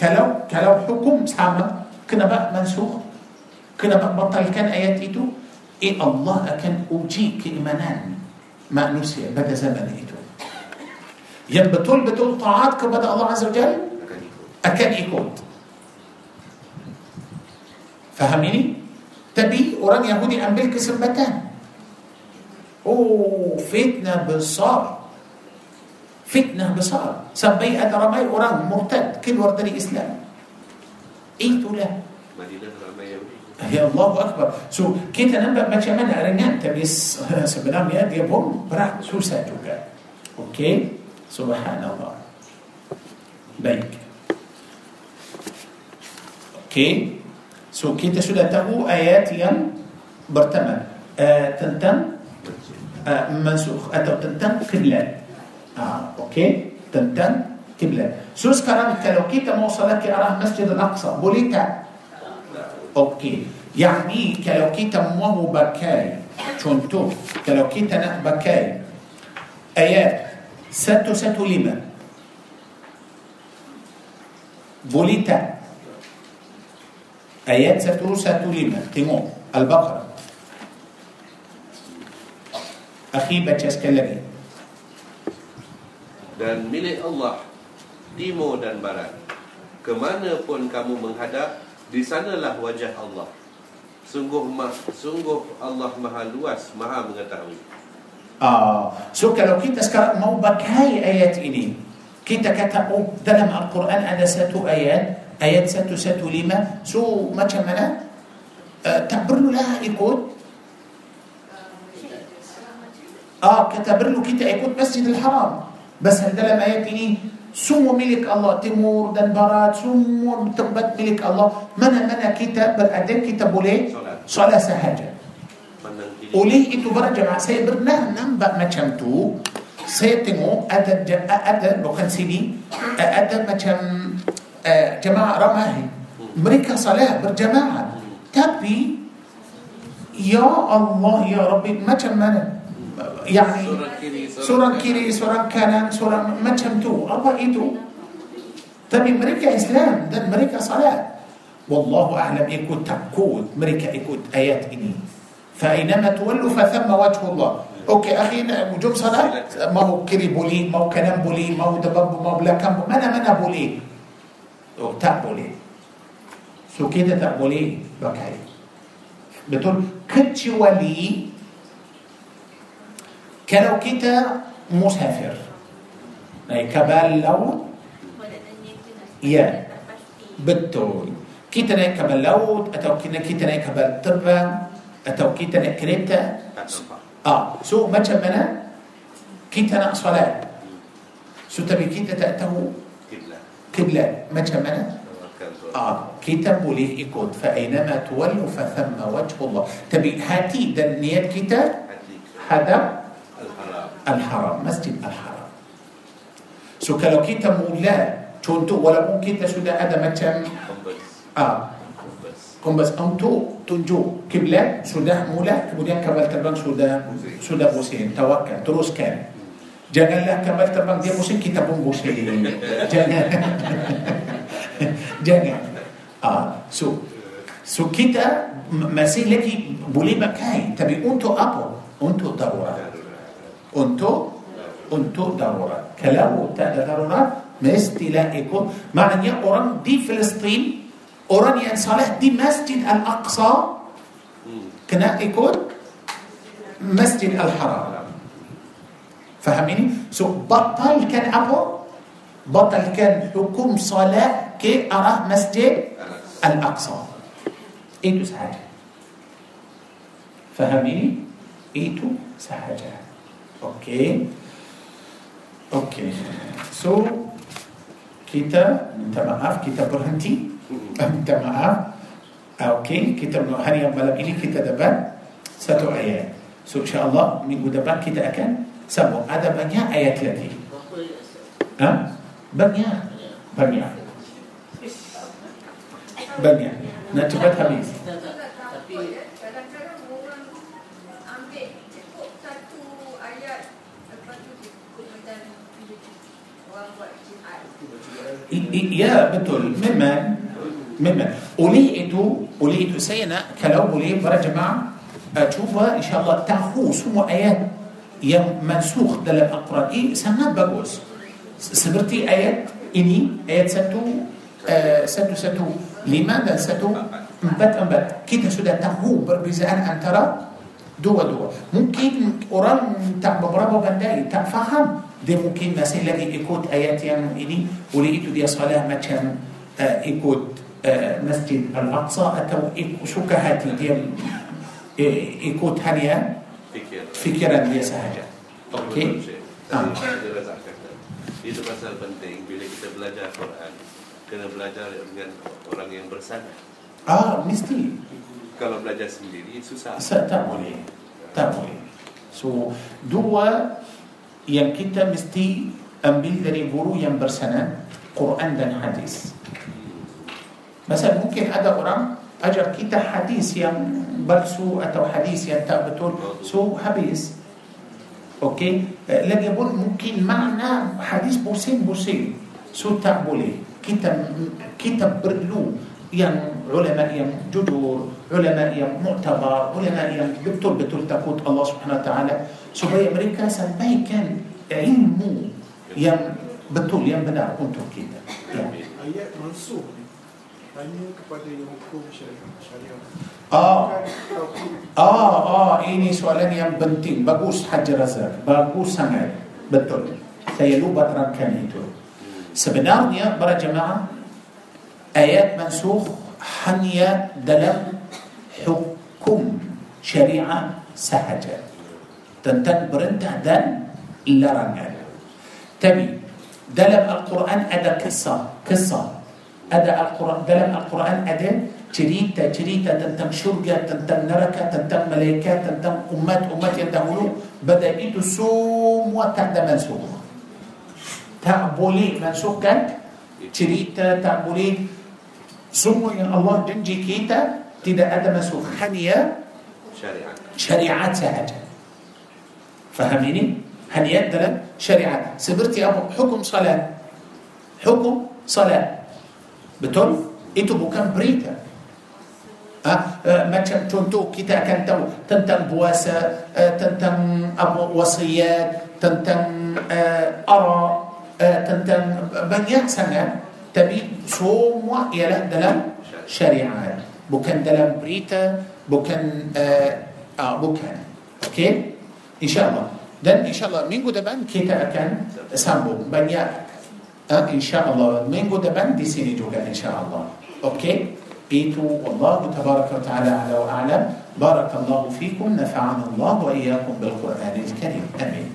كلو كلو حكم سامة. كنا بقى منسوخ. كنا بقى بطل كان آياتي تو إيه الله أكن أوجيك إيمانان. ما نسي بدا زمن إيتو. يم بتول بتول طاعات كبدا الله عز وجل؟ أكن يكون. فهميني؟ تبي أوران يهودي أم بلك سمتان أو فتنة بصار. فتنة بصار. سبي أدرامي أوران مرتد. كل وردني إسلام. إيه تولا يا الله أكبر. سو كيت أنا ما كمان أرنان تبي *laughs* سبنام يا ديابون براح سو ساتوكا أوكي. Okey? Subhanallah. Baik. Okey? So, kita sudah tahu ayat yang pertama. Uh, tentang uh, mansukh atau tentang kiblat. Ah, okey, tentang kiblat. So sekarang kalau kita mau salat ke arah Masjid Al-Aqsa, boleh tak? Okey. Yani kalau kita mau pakai contoh, kalau kita nak pakai ayat 115 boleh tak? Ayat 115 Tengok Al-Baqarah Akhi baca sekali lagi. Dan milik Allah timur dan barat kemanapun kamu menghadap di sanalah wajah Allah. Sungguh sungguh Allah maha luas maha mengetahui آه سوكا لو كنت أسكر موبك هاي آيات إني. كنت كتب ذلم القرآن أنا ساتو آيات. آيات ساتو ساتو لما؟ سو ما تشمنا آه تبرلو لها يقول. آه كتبرلو كنت يقول مسجد الحرام. بس هذا لما يتني سمو ملك الله تمور دنبرات سمو تبت ملك الله. من من كتاب بل أدن كتاب ليه صلاة. سهجه oleh itu para jemaah saya pernah nampak macam tu saya tengok ada ada bukan sini ada macam uh, jemaah ramai mereka salat berjamaah tapi ya Allah ya Rabbi macam mana yani Surah kiri seorang kiri seorang kanan seorang macam tu apa itu tapi mereka Islam dan mereka salat wallahu a'lam ikut takut mereka ikut فأينما تولوا فثم وجه الله. أوكي أخي جم صلاة؟ ما هو كري بولي ما هو كلام بولي ما هو دبب ما هو بلاكم منا منا بولي أو تاب بولي سو كده تاب بولي بكاي بتقول كتشي ولي كلو كتا مسافر. أي كبال لو؟ يا. بتقول كتا نايك كبال لو اتوكي نايك كبال تبان التوقيت الكريتا آه. سو ما تمنا كيتنا صلاة سو تبي كيتا تأته كبلة. ما تمنا آه. كيتا بوليه إيكود فأينما تولوا فثم وجه الله. تبي هاتي دنيا كيتا هذا الحرام. الحرام. مسجد الحرام. سو كالو كيتا مولا تونتو ولا ممكن تشد هذا ما تم آه. كومبس. كومبس. أنتو. تنجو كملا سوده مولا كمودين كمال تربان سوده سوده بوسين توكا تروس كان. جنن لا كمال تربان دي بوسين كتابون بوسين جنن جنن آه. سو. سو كتا مسيح لكي بولي مكاي. تبي أنتو أبو أنتو ضرورة أنتو أنتو ضرورة كلاو تا ضرورة مستلائكم معنى يا أوران دي فلسطين orang yang salah di Masjid Al-Aqsa, hmm. kena ikut Masjid Al-Haram. Faham ini? So, batalkan apa? Batalkan hukum salat ke arah Masjid Al-Aqsa. Itu sahaja. Faham ini? Itu sahaja. Okey. Okey. So kita minta maaf kita berhenti. Minta maaf. Ah, Okey, kita hari yang malam ini kita dapat satu ayat. So insya-Allah minggu depan kita akan sambung. Ada banyak ayat lagi. Berapa ya, Ustaz? Ha? Banyak. Banyak. Banyak. Nak cepat habis. Tak, tak. Tak Tapi takut ya. Kadang-kadang orang ambil cukup satu ayat lepas tu ikut macam orang buat jihad. I- i- Ya betul memang مما وليه إتو وليه إتو سينا كلو وليه برا جماعة آه، أشوفها إن شاء الله تأخو سمو آيات يم منسوخ دل القرآن. إيه سنة بجوز سبرتي آيات إني آيات ستو آه، ستو ستو. لماذا ستو؟ أمبت أمبت كده سودا تأخو بربيزان أن ترى دوا دوا. ممكن قرآن تاع ببرابا بنداي تاع فهم دي ممكن ناس اللي يكوت آيات يعني ولقيتو دي صلاة ما كان آه، يكوت ikut hanya fikir fikiran dia sahaja okey Ah. Tadi Abdul Razak kata Itu pasal penting Bila kita belajar Quran Kena belajar dengan orang yang bersanad ah mesti Kalau belajar sendiri susah Sa- tak boleh tak boleh So dua yang kita mesti ambil dari guru yang bersanad Quran dan hadis. مثلا ممكن هذا أورام أجر كيتا حديث يا برسو أتو حديث يا تابتول سو حبيس أوكي؟ لن يقول ممكن معنى حديث بوسين بوسين. سو تابولي كيتا كيتا برلو يعني علماء يم جدور علماء يم معتبر علماء يم يبتل بتول تقوت الله سبحانه وتعالى. سو بي أمريكا سنبي كان علمو. يم بتول يم بنا كنتو كيدا يعني أيه منصوب. Hanya kepada yang hukum syariah. Ah, ah, ah, ini soalan yang penting. Bagus Haji Razak. Bagus sangat. Betul. Saya lupa terangkan itu. Sebenarnya para jemaah ayat mansukh hanya dalam hukum syariah sahaja tentang perintah dan larangan. Tapi dalam Al-Quran ada kisah, kisah. أدا القرآن دلم القرآن أدا تريتا تريتا تنتم شرجة تنتم نركة تنتم ملائكات تنتم أمات أمات يدهولو بدأ إيدو سوم وتعدى منسوق تعبولي منسوق كانت تريتا تعبولي سوم يا الله دنجي كيتا تدا أدا منسوق خانية شريعة. شريعة فهميني؟ هنيات دلم شريعة. سبرتي أبو حكم صلاة. حكم صلاة. Betul? Itu bukan berita. Ah, uh, macam contoh kita akan tahu tentang puasa, uh, tentang apa wasiat, tentang uh, ara, uh, tentang banyak sangat. Tapi semua ialah dalam syariat. Bukan dalam berita, bukan uh, uh, bukan. Okey? InsyaAllah. Dan insyaAllah minggu depan kita akan sambung banyak uh, insyaAllah minggu depan di sini juga insyaAllah. Okey? Itu Allah tabaraka wa ta'ala ala wa a'lam. Barakallahu fikum. Nafa'ana Allah wa iyyakum bil Qur'an al-Karim. Amin.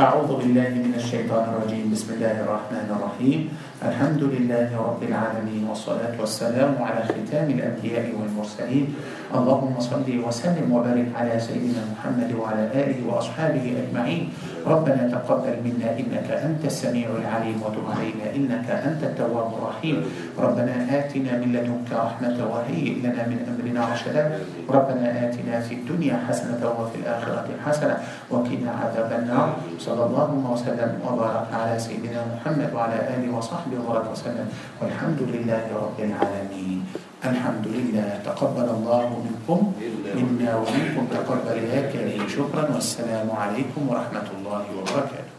أعوذ بالله من الشيطان الرجيم بسم الله الرحمن الرحيم الحمد لله رب العالمين والصلاة والسلام على ختام الأنبياء والمرسلين اللهم صل وسلم وبارك على سيدنا محمد وعلى آله وأصحابه أجمعين ربنا تقبل منا إنك أنت السميع العليم وتب علينا إنك أنت التواب الرحيم. ربنا آتنا من لدنك رحمة وهيئ لنا من أمرنا رشدا. ربنا آتنا في الدنيا حسنة وفي الآخرة حسنة وقنا عذاب النار. صلى الله وسلم وبارك على سيدنا محمد وعلى آله وصحبه وسلم. والحمد لله رب العالمين. الحمد لله. تقبل الله منكم. منا ومنكم تقبل يا كريم شكرا. والسلام عليكم ورحمة الله وبركاته.